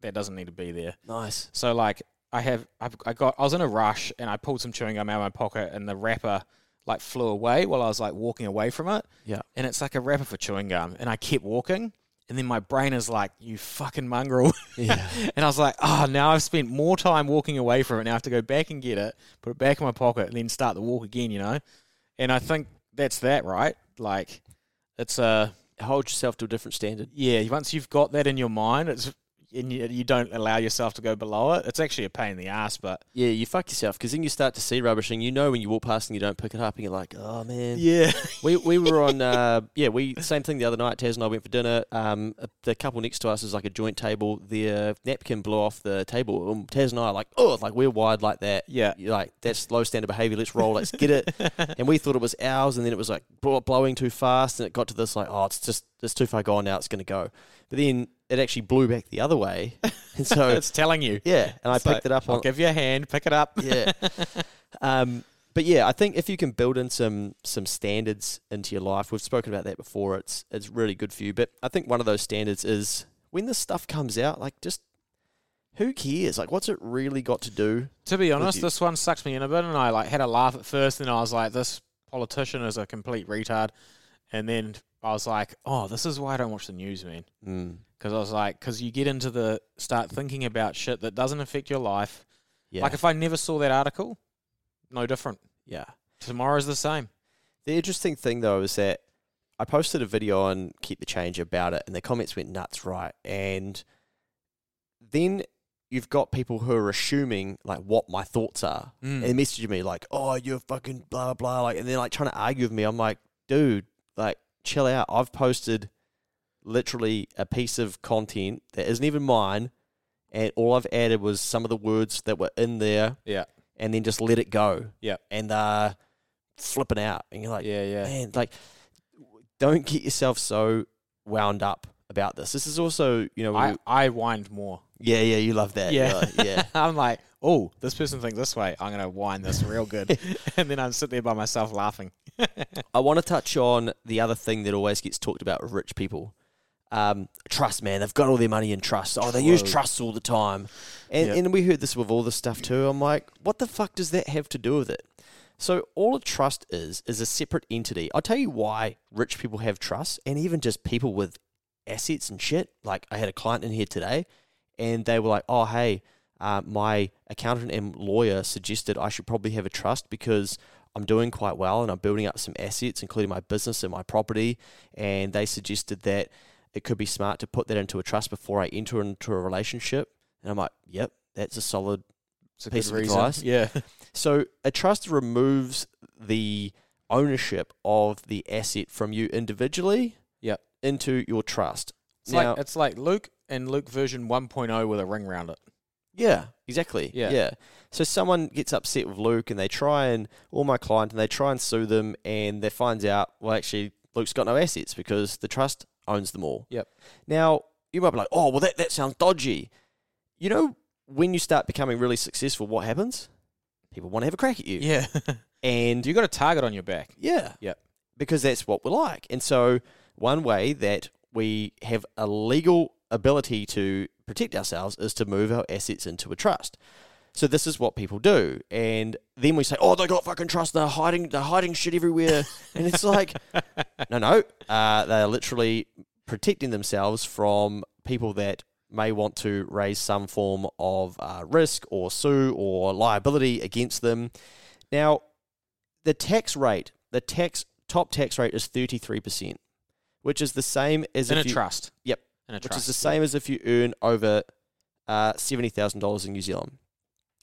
D: that doesn't need to be there
C: Nice.
D: so like i have I've, i got i was in a rush and i pulled some chewing gum out of my pocket and the wrapper like flew away while i was like walking away from it
C: Yeah.
D: and it's like a wrapper for chewing gum and i kept walking and then my brain is like you fucking mongrel
C: Yeah.
D: and I was like, oh, now I've spent more time walking away from it. Now I have to go back and get it, put it back in my pocket, and then start the walk again, you know? And I think that's that, right? Like, it's a,
C: Hold yourself to a different standard.
D: yeah, once you've got that in your mind, it's, and you, you don't allow yourself to go below it, it's actually a pain in the ass, but
C: Yeah, you fuck yourself because then you start to see rubbish and you know when you walk past and you don't pick it up and you're like, oh man.
D: yeah.
C: We we were on uh, yeah we same thing the other night. Taz and I went for dinner. Um, the couple next to us is like a joint table. The uh, napkin blew off the table. Um, Taz and I are like oh like we're wired like that.
D: Yeah.
C: You're like that's low standard behavior. Let's roll. Let's get it. and we thought it was ours, and then it was like blowing too fast, and it got to this like oh it's just it's too far gone now. It's gonna go. But then it actually blew back the other way, and so
D: it's telling you.
C: yeah. And I picked
D: like,
C: it up
D: I'll
C: on
D: give you a hand, pick it up.
C: yeah. um, but yeah, I think if you can build in some some standards into your life, we've spoken about that before. It's it's really good for you. But I think one of those standards is when this stuff comes out, like just who cares? Like, what's it really got to do?
D: To be honest, this one sucks me in a bit, and I like had a laugh at first, and I was like, "This politician is a complete retard," and then I was like, "Oh, this is why I don't watch the news, man."
C: Mm,
D: Because I was like, because you get into the start thinking about shit that doesn't affect your life.
C: yeah,
D: Like if I never saw that article, no different.
C: yeah.
D: Tomorrow's the same.
C: The interesting thing though is that I posted a video on Keep the Change about it, and the comments went nuts, right? And then you've got people who are assuming like what my thoughts are,
D: Mm.
C: and messaging me like, "Oh, you're fucking blah blah blah," like, and they're like trying to argue with me. I'm like, dude, like, chill out. I've posted literally a piece of content that isn't even mine, and all I've added was some of the words that were in there,
D: Yeah.
C: and then just let it go.
D: Yeah.
C: and uh, flipping out, and you're like,
D: Yeah, yeah.
C: man, like, don't get yourself so wound up about this. This is also, you know,
D: I,
C: we-
D: I wind more.
C: yeah, yeah, you love that,
D: Yeah.
C: Like, yeah.
D: I'm like, oh, this person thinks this way. I'm going to wind this real good. and then I'm sitting there by myself laughing.
C: I want to touch on the other thing that always gets talked about with rich people. um, trust, man. They've got all their money in trust. Oh, they use trusts all the time. And,
D: Yep.
C: and we heard this with all this stuff too. I'm like, what the fuck does that have to do with it? So all a trust is is a separate entity. I'll tell you why rich people have trusts, and even just people with assets and shit. Like I had a client in here today, and they were like, "Oh, hey, uh, my accountant and lawyer suggested I should probably have a trust because I'm doing quite well and I'm building up some assets, including my business and my property. And they suggested that it could be smart to put that into a trust before I enter into a relationship. And I'm like, yep, that's a solid.
D: A
C: Piece of
D: reason.
C: advice.
D: Yeah.
C: So a trust removes the ownership of the asset from you individually
D: Yep.
C: into your trust.
D: It's
C: Now-
D: like it's like Luke and Luke version 1.0 with a ring round it.
C: Yeah, exactly.
D: Yeah.
C: yeah. So someone gets upset with Luke and they try and, or my client, and they try and sue them and they finds out, well, actually, Luke's got no assets because the trust owns them all.
D: Yep.
C: Now, you might be like, oh, well, that, that sounds dodgy. You know, when you start becoming really successful, what happens? People want to have a crack at you.
D: Yeah.
C: And
D: you've got a target on your back.
C: yeah.
D: Yep.
C: Because that's what we're like. And so, one way that we have a legal ability to protect ourselves is to move our assets into a trust. So this is what people do, and then we say, "Oh, they got fucking trust. They're hiding. They're hiding shit everywhere." and it's like, no, no. Uh, they're literally protecting themselves from people that may want to raise some form of uh, risk or sue or liability against them. Now, the tax rate, the tax top tax rate is thirty three percent, which is the same as
D: In a
C: you,
D: trust.
C: Yep. Which is the same as if you earn over uh, seventy thousand dollars in New Zealand.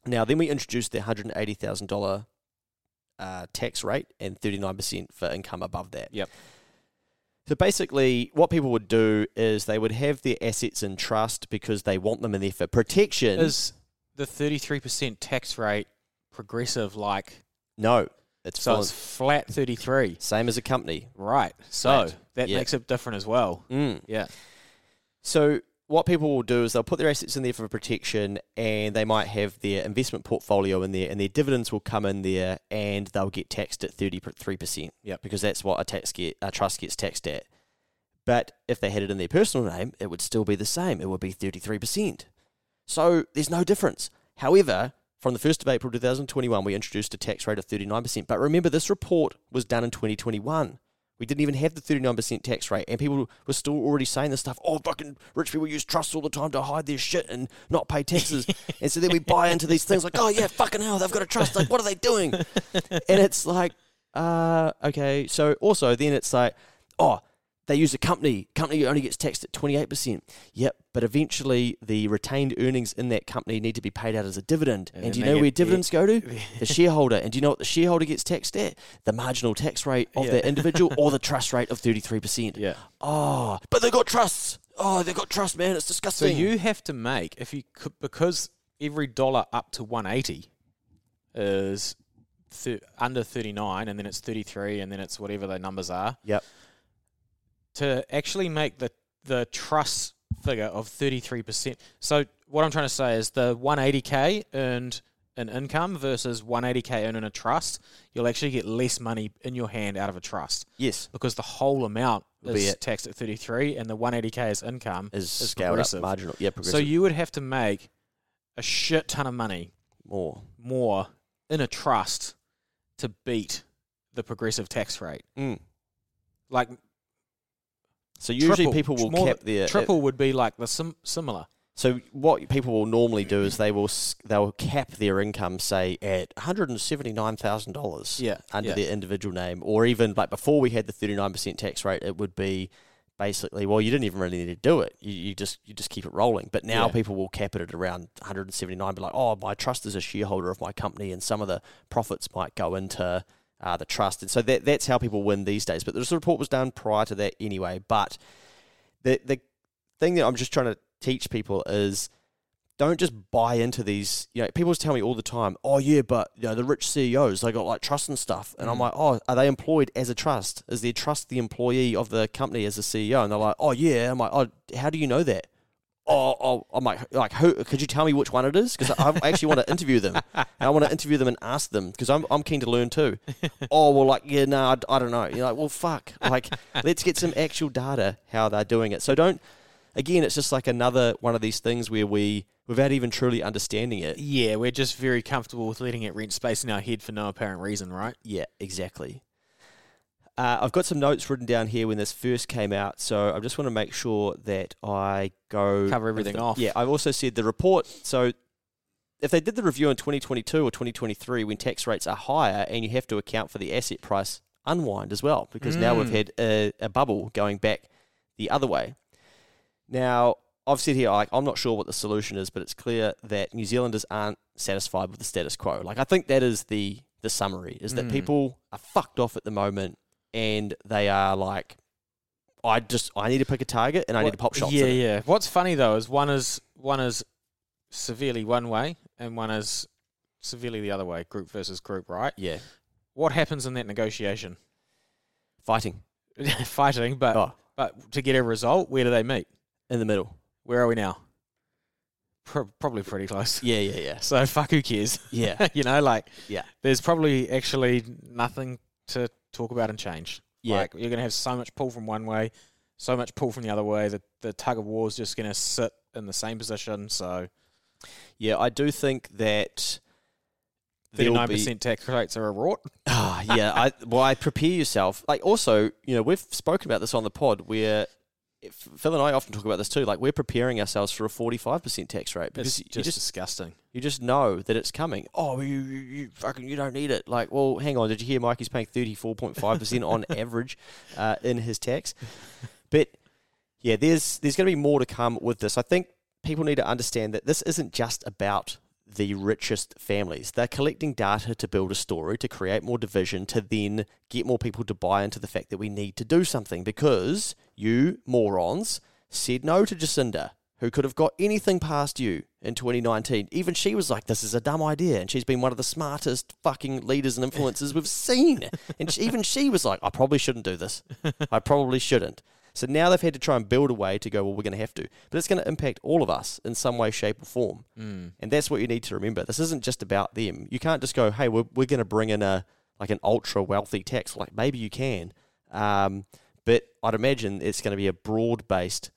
C: Now, then we introduced the hundred and eighty thousand dollar uh, tax rate and thirty nine percent for income above that.
D: Yep.
C: So basically, what people would do is they would have their assets in trust because they want them in there for protection.
D: Is the 33% tax rate progressive like
C: no, it's
D: so it's flat 33.
C: same as a company.
D: Right. So
C: Flat.
D: that
C: Yeah.
D: makes it different as well.
C: Mm.
D: Yeah.
C: So what people will do is they'll put their assets in there for protection, and they might have their investment portfolio in there, and their dividends will come in there, and they'll get taxed at thirty three percent.
D: Yep.
C: because that's what a tax get a trust gets taxed at. But if they had it in their personal name, it would still be the same. It would be thirty three percent. So there's no difference. However, from the 1st of April 2021, we introduced a tax rate of 39%. But remember, this report was done in 2021. We didn't even have the 39% tax rate, and people were still already saying this stuff. Oh, fucking rich people use trusts all the time to hide their shit and not pay taxes. and so then we buy into these things like, oh, yeah, fucking hell, they've got a trust. Like, what are they doing? and it's like, uh, okay. So also, then it's like, oh, they use a company. Company only gets taxed at 28%. Yep. But eventually, the retained earnings in that company need to be paid out as a dividend.
D: And
C: And, do you know where dividends go to? the shareholder. And do you know what the shareholder gets taxed at? The marginal tax rate of
D: Yeah.
C: that individual or the trust rate of 33%.
D: Yeah.
C: Oh, but they got trusts. Oh, they got trust, man. It's disgusting.
D: So you have to make if you could because every dollar up to 180 is th- under 39 and then it's 33 and then it's whatever the numbers are
C: Yep.
D: To actually make the the trust figure of 33%. So what I'm trying to say is the 180k earned in income versus 180k earned in a trust, you'll actually get less money in your hand out of a trust
C: Yes.
D: because the whole amount
C: Will be
D: is taxed at 33 and the 180k is income
C: Is,
D: is
C: scaled
D: progressive.
C: up marginal. Yeah, progressive.
D: So you would have to make a shit ton of money
C: more.
D: more in a trust to beat the progressive tax rate.
C: Mm.
D: Like
C: So usually
D: triple,
C: people will cap their
D: triple would be like the sim- similar.
C: So what people will normally do is they will they'll cap their income, say at one hundred and seventy nine thousand dollars,
D: Yeah,
C: under
D: yeah.
C: their individual name, or even like before we had the thirty nine percent tax rate, it would be basically well you didn't even really need to do it, you, you just you just keep it rolling. But now
D: Yeah.
C: people will cap it at around one hundred and seventy nine, be like, oh my trust is a shareholder of my company, and some of the profits might go into uh, the trust, and so that that's how people win these days. But this report was done prior to that anyway. But the the thing that I'm just trying to teach people is don't just buy into these. You know, people tell me all the time, "Oh yeah, but you know the rich CEOs they got like trust and stuff," and I'm
D: Mm.
C: like, "Oh, are they employed as a trust? Is their trust the employee of the company as a CEO?" And they're like, "Oh yeah." I'm like, "Oh, how do you know that?" Oh, oh I'm like, like who? Could you tell me which one it is? Because I, I actually want to interview them. I want to interview them and ask them because I'm, I'm keen to learn too. oh well, like yeah, no, I, I don't know. You're like, well, fuck. Like, let's get some actual data how they're doing it. So don't. Again, it's just like another one of these things where we, without even truly understanding it,
D: Yeah, we're just very comfortable with letting it rent space in our head for no apparent reason, right?
C: Yeah, exactly. Uh, I've got some notes written down here when this first came out, so I just want to make sure that I go
D: Cover everything
C: the-
D: off.
C: Yeah, I've also said the report. So if they did the review in 2022 or 2023 when tax rates are higher and you have to account for the asset price unwind as well, because now we've
D: Mm.
C: had a, a bubble going back the other way. Now, I've said here, like, I'm not sure what the solution is, but it's clear that New Zealanders aren't satisfied with the status quo. Like, I think that is the the summary is that
D: Mm.
C: people are fucked off at the moment, and they are like, I just I need to pick a target and I need to pop shots.
D: Yeah,
C: at it.
D: yeah. What's funny though is one is one is severely one way and one is severely the other way, group versus group, right?
C: yeah,
D: What happens in that negotiation?
C: fighting
D: Fighting, but
C: Oh.
D: but to get a result, where do they meet?
C: in the middle.
D: Where are we now? Pro- probably pretty close.
C: Yeah, yeah, yeah,
D: So fuck who cares?
C: yeah,
D: you know, like
C: Yeah.
D: there's probably actually nothing to talk about and change.
C: Yeah.
D: Like you're gonna have so much pull from one way, so much pull from the other way. The the tug of war is just gonna sit in the same position. So
C: yeah. I do think that
D: thirty
C: there'll
D: nine
C: be-
D: percent tax rates are a rort.
C: Ah, yeah. I well, I prepare yourself. Like also, you know, we've spoken about this on the pod where if- Phil and I often talk about this too. Like we're preparing ourselves for a forty-five percent tax rate because
D: It's
C: you
D: just,
C: just
D: disgusting.
C: you just know that it's coming. Oh, you, you, you fucking you don't need it. Like, well, hang on. Did you hear Mikey's paying thirty-four point five percent on average uh, in his tax? But yeah, there's there's going to be more to come with this. I think people need to understand that this isn't just about the richest families. They're collecting data to build a story, to create more division, to then get more people to buy into the fact that we need to do something because you morons said no to Jacinda, who could have got anything past you in 2019. Even she was like, this is a dumb idea. And she's been one of the smartest fucking leaders and influencers we've seen. And she, even she was like, I probably shouldn't do this. I probably shouldn't. So now they've had to try and build a way to go, well, we're going to have to. But it's going to impact all of us in some way, shape, or form.
D: Mm.
C: And that's what you need to remember. This isn't just about them. You can't just go, hey, we're, we're going to bring in a like an ultra wealthy tax. Like maybe you can, um, but I'd imagine it's going to be a broad based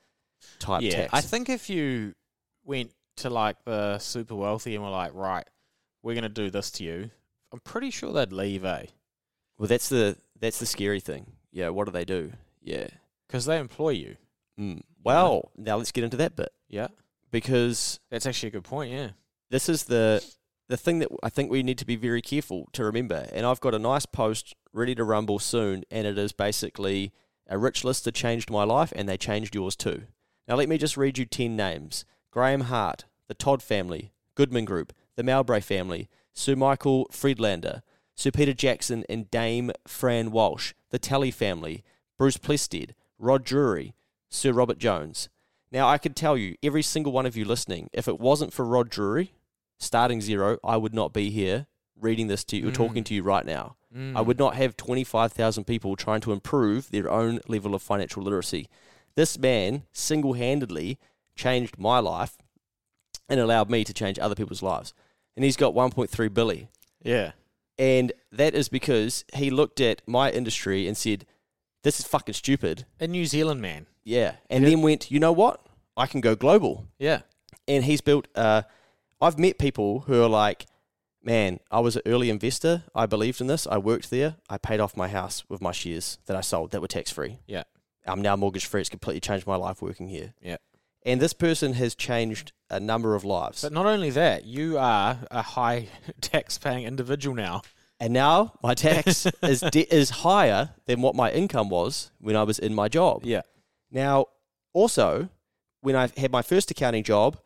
C: type
D: Yeah,
C: tax.
D: I think if you went to like the super wealthy and were like, right, we're gonna do this to you, I'm pretty sure they'd leave, eh?
C: well, that's the that's the scary thing. Yeah, what do they do? Yeah.
D: Because they employ you.
C: Mm. Well, now let's get into that bit
D: Yeah,
C: because
D: that's actually a good point. Yeah.
C: this is the the thing that I think we need to be very careful to remember. And I've got a nice post ready to rumble soon, and it is basically a rich list that changed my life, and they changed yours too. Now let me just read you ten names: Graeme Hart, the Todd family, Goodman Group, the Mowbray family, Sir Michael Friedlander, Sir Peter Jackson and Dame Fran Walsh, the Talley family, Bruce Plested, Rod Drury, Sir Robert Jones. Now, I could tell you, every single one of you listening, if it wasn't for Rod Drury, starting zero, I would not be here reading this to you, or
D: Mm.
C: talking to you right now.
D: Mm.
C: I would not have 25,000 people trying to improve their own level of financial literacy. This man single handedly changed my life and allowed me to change other people's lives. And he's got 1.3 billion.
D: Yeah.
C: And that is because he looked at my industry and said, This is fucking stupid.
D: A New Zealand man.
C: Yeah. And
D: Yeah.
C: then went, You know what? I can go global.
D: Yeah.
C: And he's built, uh, I've met people who are like, Man, I was an early investor. I believed in this. I worked there. I paid off my house with my shares that I sold that were tax free.
D: Yeah.
C: I'm now mortgage free. It's completely changed my life working here.
D: Yeah.
C: And this person has changed a number of lives.
D: But not only that, you are a high tax paying individual now.
C: And now my tax is de- is higher than what my income was when I was in my job.
D: Yeah.
C: Now, also, when I had my first accounting job,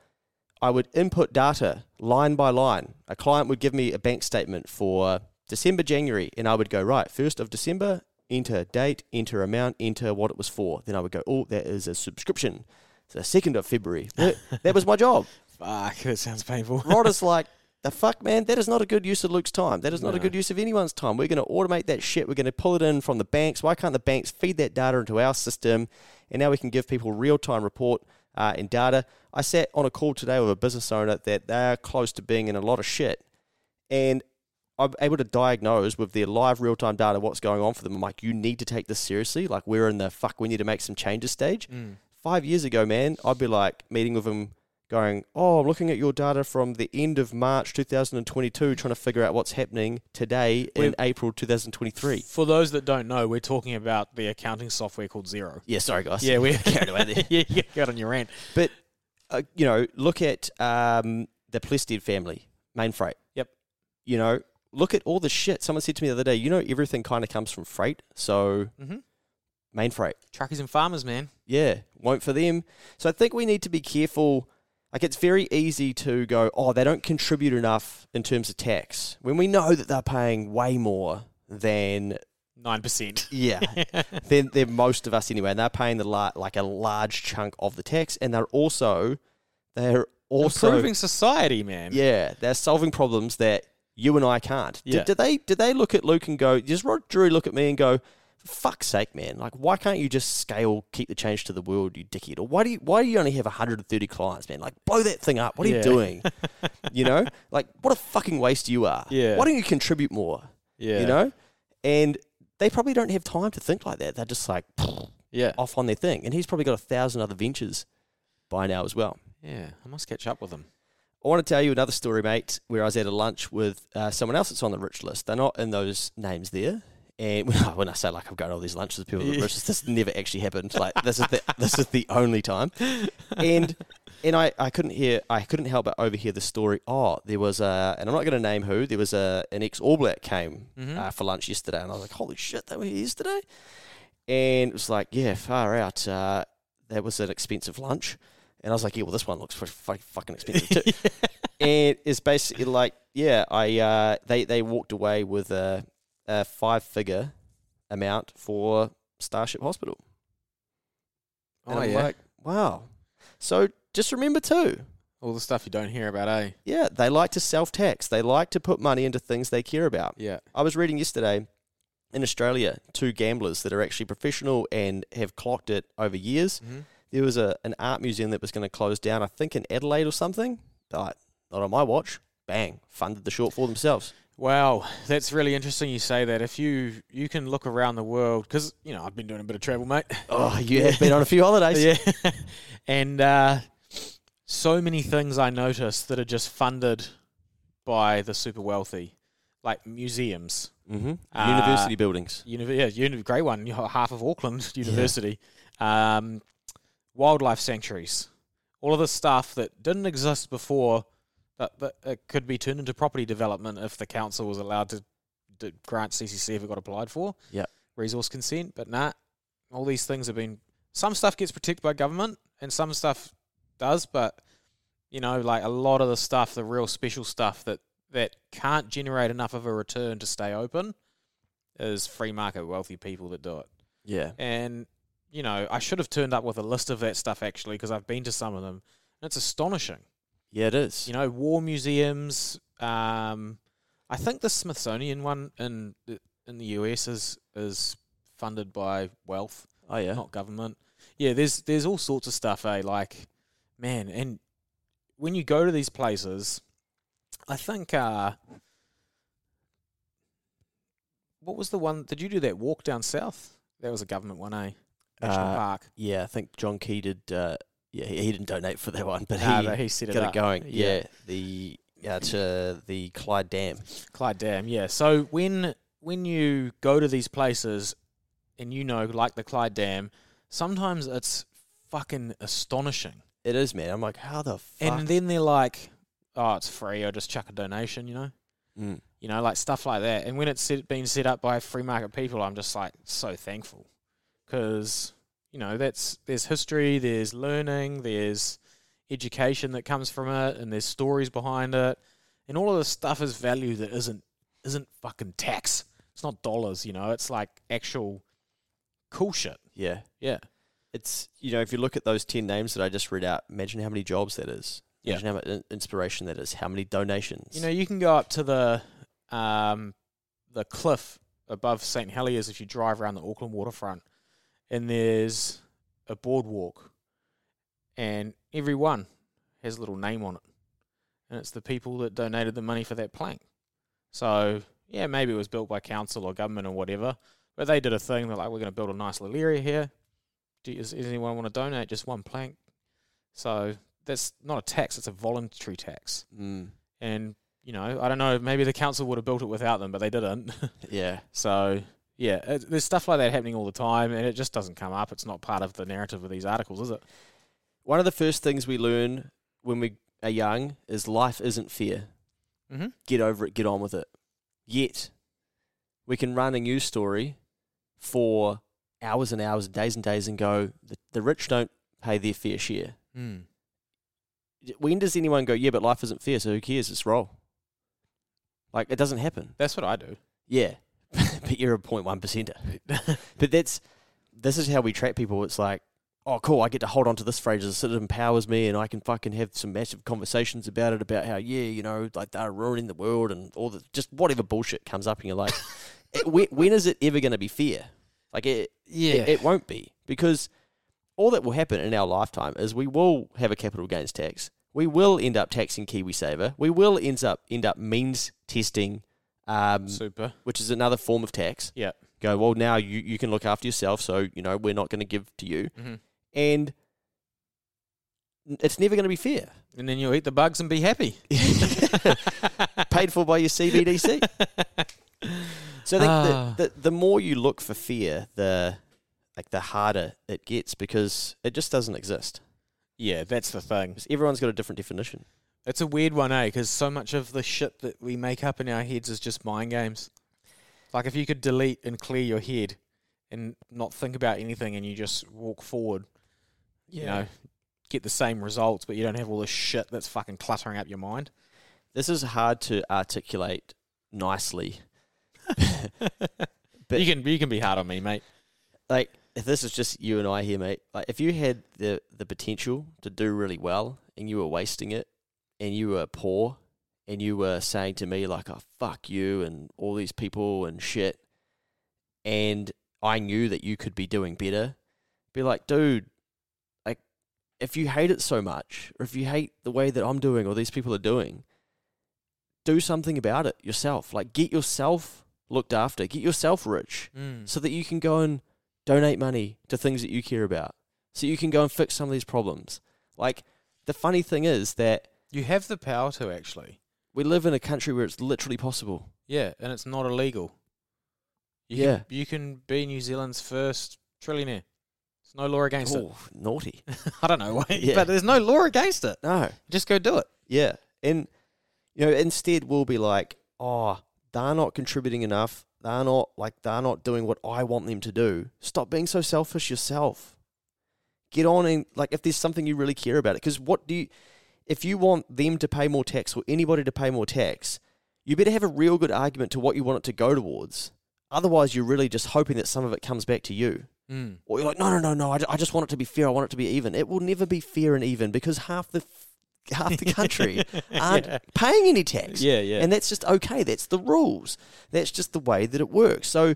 C: I would input data line by line. A client would give me a bank statement for December, January, and I would go, right, 1st of December, enter date, enter amount, enter what it was for. Then I would go, oh, that is a subscription. The 2nd of February. That, that was my job.
D: Fuck, that sounds painful.
C: Rod is like, the fuck, man? That is not a good use of Luke's time. That is not a good use of anyone's time. We're going to automate that shit. We're going to pull it in from the banks. Why can't the banks feed that data into our system? And now we can give people real time report uh, in data. I sat on a call today with a business owner that they're close to being in a lot of shit, and I'm able to diagnose with their live real time data what's going on for them. I'm like, you need to take this seriously. Like we're in the fuck, we need to make some changes stage.
D: Mm.
C: Five years ago, man, I'd be like meeting with them, going, "Oh, I'm looking at your data from the end of March 2022, trying to figure out what's happening today in
D: We've-
C: April 2023."
D: For those that don't know, we're talking about the accounting software called Xero.
C: Yeah, sorry guys.
D: Yeah, we
C: carried away there.
D: yeah, you got on your rant.
C: But uh, you know, look at um, the Plested family, Mainfreight.
D: Yep.
C: You know, look at all the shit. Someone said to me the other day, you know, everything kind of comes from freight. So
D: Mm-hmm.
C: Mainfreight,
D: Truckers and farmers, man.
C: yeah, won't for them. So I think we need to be careful. Like it's very easy to go, oh, they don't contribute enough in terms of tax when we know that they're paying way more than
D: Nine percent.
C: yeah, than, than most of us anyway. And they're paying the la- like a large chunk of the tax, and they're also they're also
D: Improving society, man.
C: yeah, they're solving problems that you and I can't. Did-
D: Yeah.
C: Did, they did they look at Luke and go? Does Rod Drury look at me and go? Fuck's sake, man! Like, why can't you just scale, keep the change to the world, you dickhead? Or why do you why do you only have 130 clients, man? Like, blow that thing up. What are
D: Yeah.
C: you doing? you know, like, what a fucking waste you are.
D: Yeah.
C: Why don't you contribute more?
D: yeah.
C: You know, and they probably don't have time to think like that. They're just like
D: Yeah.
C: off on their thing. And he's probably got a thousand other ventures by now as well.
D: Yeah. I must catch up with them.
C: I want to tell you another story, mate, where I was at a lunch with uh, someone else that's on the rich list. They're not in those names there. And when I, say like I've got all these lunches with people the this never actually happened. Like this is the this is the only time. And and I, I couldn't hear I couldn't help but overhear the story. Oh, there was a and I'm not going to name who. There was a an ex All Black came
D: Mhm.
C: uh, for lunch yesterday, and I was like, holy shit, they were here yesterday. And it was like, yeah, far out. Uh, that was an expensive lunch. And I was like, yeah, well, this one looks pretty fucking expensive too. and it's basically like, yeah, I uh, they they walked away with a, a five figure amount for Starship Hospital. And
D: Oh
C: I'm
D: yeah.
C: like, wow. So just remember too,
D: All the stuff you don't hear about, eh?
C: yeah, they like to self tax. They like to put money into things they care about.
D: Yeah.
C: I was reading yesterday in Australia, two gamblers that are actually professional and have clocked it over years.
D: Mm-hmm.
C: There was a an art museum that was going to close down, I think in Adelaide or something. But not on my watch. Bang, funded the shortfall themselves.
D: Wow, that's really interesting. You say that. If you you can look around the world, because you know I've been doing a bit of travel, mate.
C: Oh, you have been on a few holidays.
D: yeah, and uh, so many things I noticed that are just funded by the super wealthy, like museums.
C: Mm-hmm.
D: Uh,
C: University buildings.
D: Univ- yeah, uni- great one. Half of Auckland University, um, wildlife sanctuaries, all of this stuff that didn't exist before, that, that it could be turned into property development if the council was allowed to, to grant CCC if it got applied for.
C: Yep.
D: resource consent, but nah, all these things have been. Some stuff gets protected by government, and some stuff does, but you know, like a lot of the stuff, the real special stuff that that can't generate enough of a return to stay open is free market wealthy people that do it.
C: Yeah.
D: And you know, I should have turned up with a list of that stuff actually because I've been to some of them. And it's astonishing.
C: Yeah, it is.
D: You know, war museums. Um, I think the Smithsonian one in the- in the US is is funded by wealth,
C: oh yeah.
D: not government. Yeah, there's there's all sorts of stuff. Eh, like man, and when you go to these places, I think. Uh, what was the one? Did you do that walk down south? That was a government one, eh? National
C: Uh,
D: Park.
C: Yeah, I think John Key did. Uh, yeah, he, he didn't donate for that one, but he
D: but he set it
C: got
D: up.
C: it going.
D: Yeah.
C: Yeah, the yeah to the Clyde Dam.
D: Clyde Dam, yeah. So when when you go to these places and you know, like the Clyde Dam, sometimes it's fucking astonishing.
C: It is, man. I'm like, how the fuck?
D: And then they're like, "Oh, it's free. I'll just chuck a donation," you know,
C: Mm.
D: you know, like stuff like that. And when it's set, been set up by free market people, I'm just like so thankful because you know that's there's history, there's learning, there's education that comes from it, and there's stories behind it, and all of this stuff is value that isn't isn't fucking tax. It's not dollars, you know. It's like actual cool shit.
C: Yeah,
D: Yeah.
C: it's you know if you look at those ten names that I just read out, imagine how many jobs that is.
D: Yeah.
C: Imagine how much inspiration that is. How many donations?
D: You know, you can go up to the um, the cliff above St Heliers if you drive around the Auckland waterfront, and there's a boardwalk, and every one has a little name on it, and it's the people that donated the money for that plank. So yeah, maybe it was built by council or government or whatever, but they did a thing. They're like, we're going to build a nice little area here. Do you, does anyone want to donate just one plank? So that's not a tax; it's a voluntary tax.
C: Mm.
D: And you know, I don't know. Maybe the council would have built it without them, but they didn't.
C: Yeah.
D: so yeah, there's stuff like that happening all the time, and it just doesn't come up. It's not part of the narrative of these articles, is it?
C: One of the first things we learn when we are young is life isn't fair.
D: Mm-hmm.
C: Get over it, get on with it. Yet, we can run a news story for hours and hours, days and days, and go, the, the rich don't pay their fair share.
D: Mm.
C: When does anyone go, yeah, but life isn't fair, so who cares? It's roll. Like, it doesn't happen.
D: That's what I do.
C: Yeah, but you're a 0.1 percenter. but that's this is how we track people. It's like, oh, cool, I get to hold on to this phrase as it empowers me, and I can fucking have some massive conversations about it. About how, yeah, you know, like they're ruining the world and all the just whatever bullshit comes up, and you're like, it, when, when is it ever going to be fair? Like it,
D: Yeah.
C: it, it won't be because all that will happen in our lifetime is we will have a capital gains tax. We will end up taxing KiwiSaver. We will end up end up means testing. Um,
D: Super.
C: which is another form of tax.
D: Yeah.
C: Go, well, now you, you can look after yourself, so, you know, we're not going to give to you.
D: Mhm.
C: And it's never going to be fair.
D: And then you'll eat the bugs and be happy.
C: Paid for by your CBDC. so I think
D: Ah.
C: the, the, the more you look for fear, the like the harder it gets because it just doesn't exist.
D: Yeah, that's the thing.
C: Everyone's got a different definition.
D: It's a weird one, eh? Because so much of the shit that we make up in our heads is just mind games. Like if you could delete and clear your head and not think about anything and you just walk forward, you know, get the same results, but you don't have all this shit that's fucking cluttering up your mind.
C: This is hard to articulate nicely. But-
D: you can you can be hard on me, mate.
C: like if this is just you and I here, mate, like if you had the the potential to do really well and you were wasting it and you were poor and you were saying to me like, "Oh fuck you" and all these people and shit, and I knew that you could be doing better, be like, dude, like if you hate it so much or if you hate the way that I'm doing or these people are doing, do something about it yourself. Like get yourself looked after, get yourself rich
D: Mm.
C: so that you can go and donate money to things that you care about. So you can go and fix some of these problems. Like the funny thing is that
D: You have the power to actually.
C: we live in a country where it's literally possible.
D: Yeah, and it's not illegal. You
C: Yeah.
D: Can, you can be New Zealand's first trillionaire. There's no law against it.
C: Oh, naughty.
D: I don't know why,
C: Yeah.
D: but there's no law against it.
C: No.
D: Just go do it.
C: Yeah. And you know, instead we'll be like, "Oh, they're not contributing enough. They're not like they're not doing what I want them to do. Stop being so selfish yourself. Get on and like if there's something you really care about it cuz what do you if you want them to pay more tax or anybody to pay more tax, you better have a real good argument to what you want it to go towards. Otherwise, you're really just hoping that some of it comes back to you.
D: Mm.
C: Or you're like, no, no, no, no. I, I just want it to be fair. I want it to be even. It will never be fair and even because half the half the country aren't
D: Yeah.
C: paying any tax.
D: Yeah, yeah.
C: And that's just okay. That's the rules. That's just the way that it works. So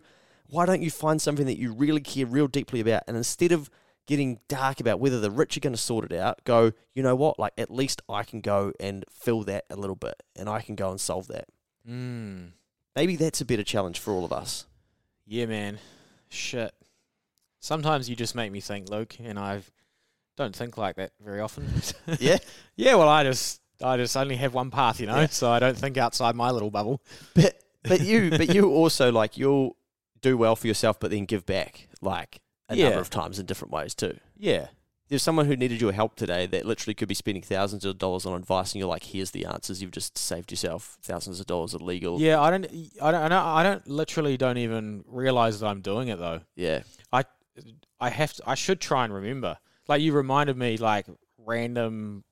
C: why don't you find something that you really care real deeply about, and instead of getting dark about whether the rich are going to sort it out, go, you know what? Like at least I can go and fill that a little bit, and I can go and solve that.
D: Mm.
C: Maybe that's a better challenge for all of us.
D: Yeah, man. Shit. Sometimes you just make me think, Luke, and I don't think like that very often.
C: Yeah.
D: yeah. Well, I just I just only have one path, you know,
C: Yeah.
D: so I don't think outside my little bubble.
C: But but you but you also like you'll do well for yourself, but then give back like a
D: Yeah.
C: number of times in different ways too.
D: Yeah.
C: There's someone who needed your help today that literally could be spending thousands of dollars on advice, and you're like, "Here's the answers." You've just saved yourself thousands of dollars of legal.
D: Yeah. I don't. I don't. I don't, literally don't even realize that I'm doing it though.
C: yeah,
D: I I have to. I should try and remember. Like you reminded me, like random.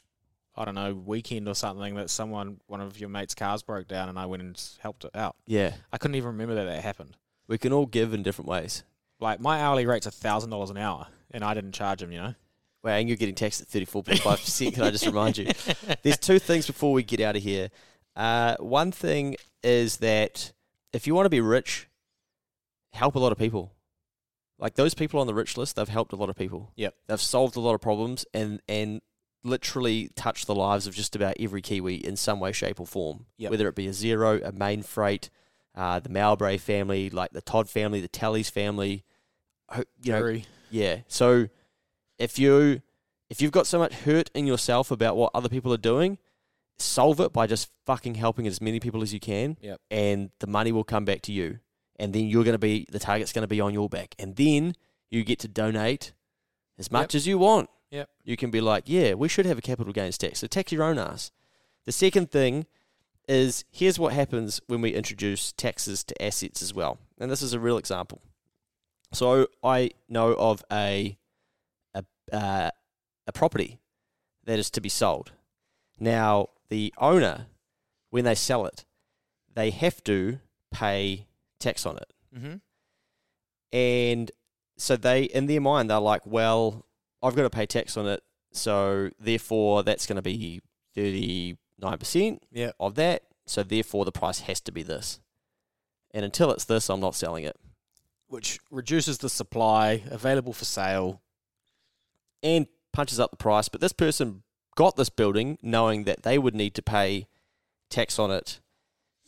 D: I don't know, weekend or something that someone, one of your mates' cars broke down, and I went and helped it out.
C: yeah.
D: I couldn't even remember that that happened.
C: We can all give in different ways.
D: Like my hourly rate's a thousand dollars an hour, and I didn't charge him. You know.
C: Wow, and you're getting taxed at 34.5%. Can I just remind you? There's two things before we get out of here. Uh, one thing is that if you want to be rich, help a lot of people. Like those people on the rich list, they've helped a lot of people.
D: Yep.
C: They've solved a lot of problems and and literally touched the lives of just about every Kiwi in some way, shape, or form.
D: Yep.
C: Whether it be a Xero, a Mainfreight, uh, the Mowbray family, like the Todd family, the Talley's family. You know, yeah. So if you if you've got so much hurt in yourself about what other people are doing, solve it by just fucking helping as many people as you can.
D: Yep.
C: And the money will come back to you. And then you're gonna be the target's gonna be on your back. And then you get to donate as much as you want.
D: Yep.
C: You can be like, yeah, we should have a capital gains tax. So tax your own ass. The second thing is here's what happens when we introduce taxes to assets as well. And this is a real example. So I know of a a uh, a property that is to be sold. Now the owner, when they sell it, they have to pay tax on it,
D: Mm-hmm.
C: and so they in their mind they're like, well, I've got to pay tax on it, so therefore that's going to be thirty nine percent
D: Yeah.
C: of that. So therefore the price has to be this. And until it's this, I'm not selling it.
D: Which reduces the supply available for sale.
C: and punches up the price. But this person got this building knowing that they would need to pay tax on it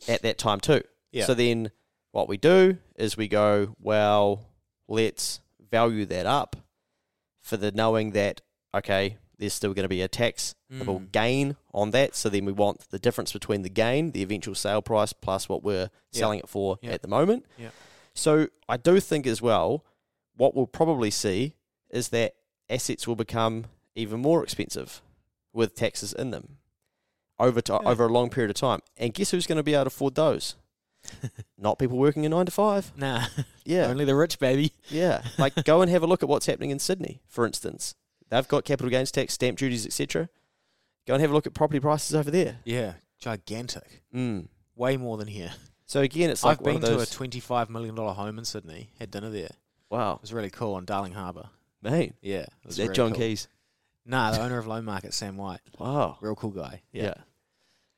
C: at that time too.
D: Yeah.
C: So then what we do is we go, well, let's value that up for the knowing that, okay, there's still going to be a tax
D: Mm.
C: gain on that. So then we want the difference between the gain, the eventual sale price, plus what we're
D: Yeah.
C: selling it for
D: Yeah.
C: at the moment.
D: Yeah.
C: So I do think as well, what we'll probably see is that assets will become even more expensive with taxes in them over to, over a long period of time. And guess who's going to be able to afford those? Not people working a nine to five.
D: Nah.
C: Yeah,
D: Only the rich, baby.
C: yeah. Like go and have a look at what's happening in Sydney, for instance. They've got capital gains tax, stamp duties, etc. Go and have a look at property prices over there.
D: Yeah. Gigantic.
C: Mm.
D: Way more than here.
C: So again, it's like
D: I've been to a twenty-five million dollar home in Sydney. Had dinner there.
C: Wow, it
D: was really cool on Darling Harbour.
C: mate,
D: Yeah, it was
C: is that John
D: cool.
C: Key's?
D: Nah, the owner of Loan Market, Sam White,
C: Wow,
D: real cool guy. Yeah,
C: yeah.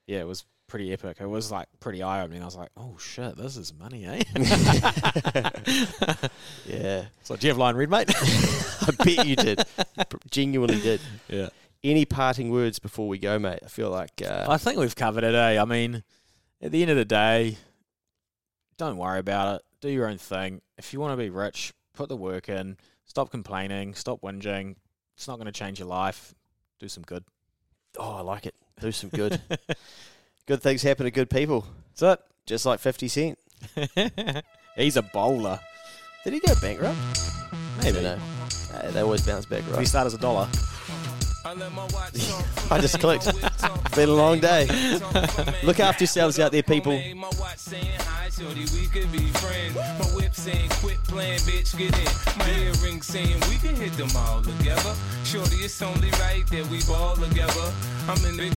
D: yeah, it was pretty epic. It was like pretty eye-opening. I was like, oh shit, this is money, eh?
C: yeah.
D: so, do you have line read, mate?
C: I bet you did. Genuinely did.
D: yeah.
C: Any parting words before we go, mate? I feel like uh,
D: I think we've covered it, eh? I mean, at the end of the day, don't worry about it. Do your own thing. If you want to be rich, put the work in. Stop complaining. Stop whinging. It's not going to change your life. Do some good.
C: oh, I like it. Do some good. good things happen to good people,
D: That's
C: just like Fifty Cent.
D: He's a bowler.
C: Did he go bankrupt?
D: Maybe.
C: No. Uh, they always bounce back,
D: If he
C: right?
D: start as a dollar.
C: I just clicked. Been a long day. Look after yourselves out there, people.
B: My watch saying hi, shorty, we could be friends. My whip saying quit playing, bitch, get in. My earring saying we can hit them all together. Shorty, it's only right that we ball together. I'm in the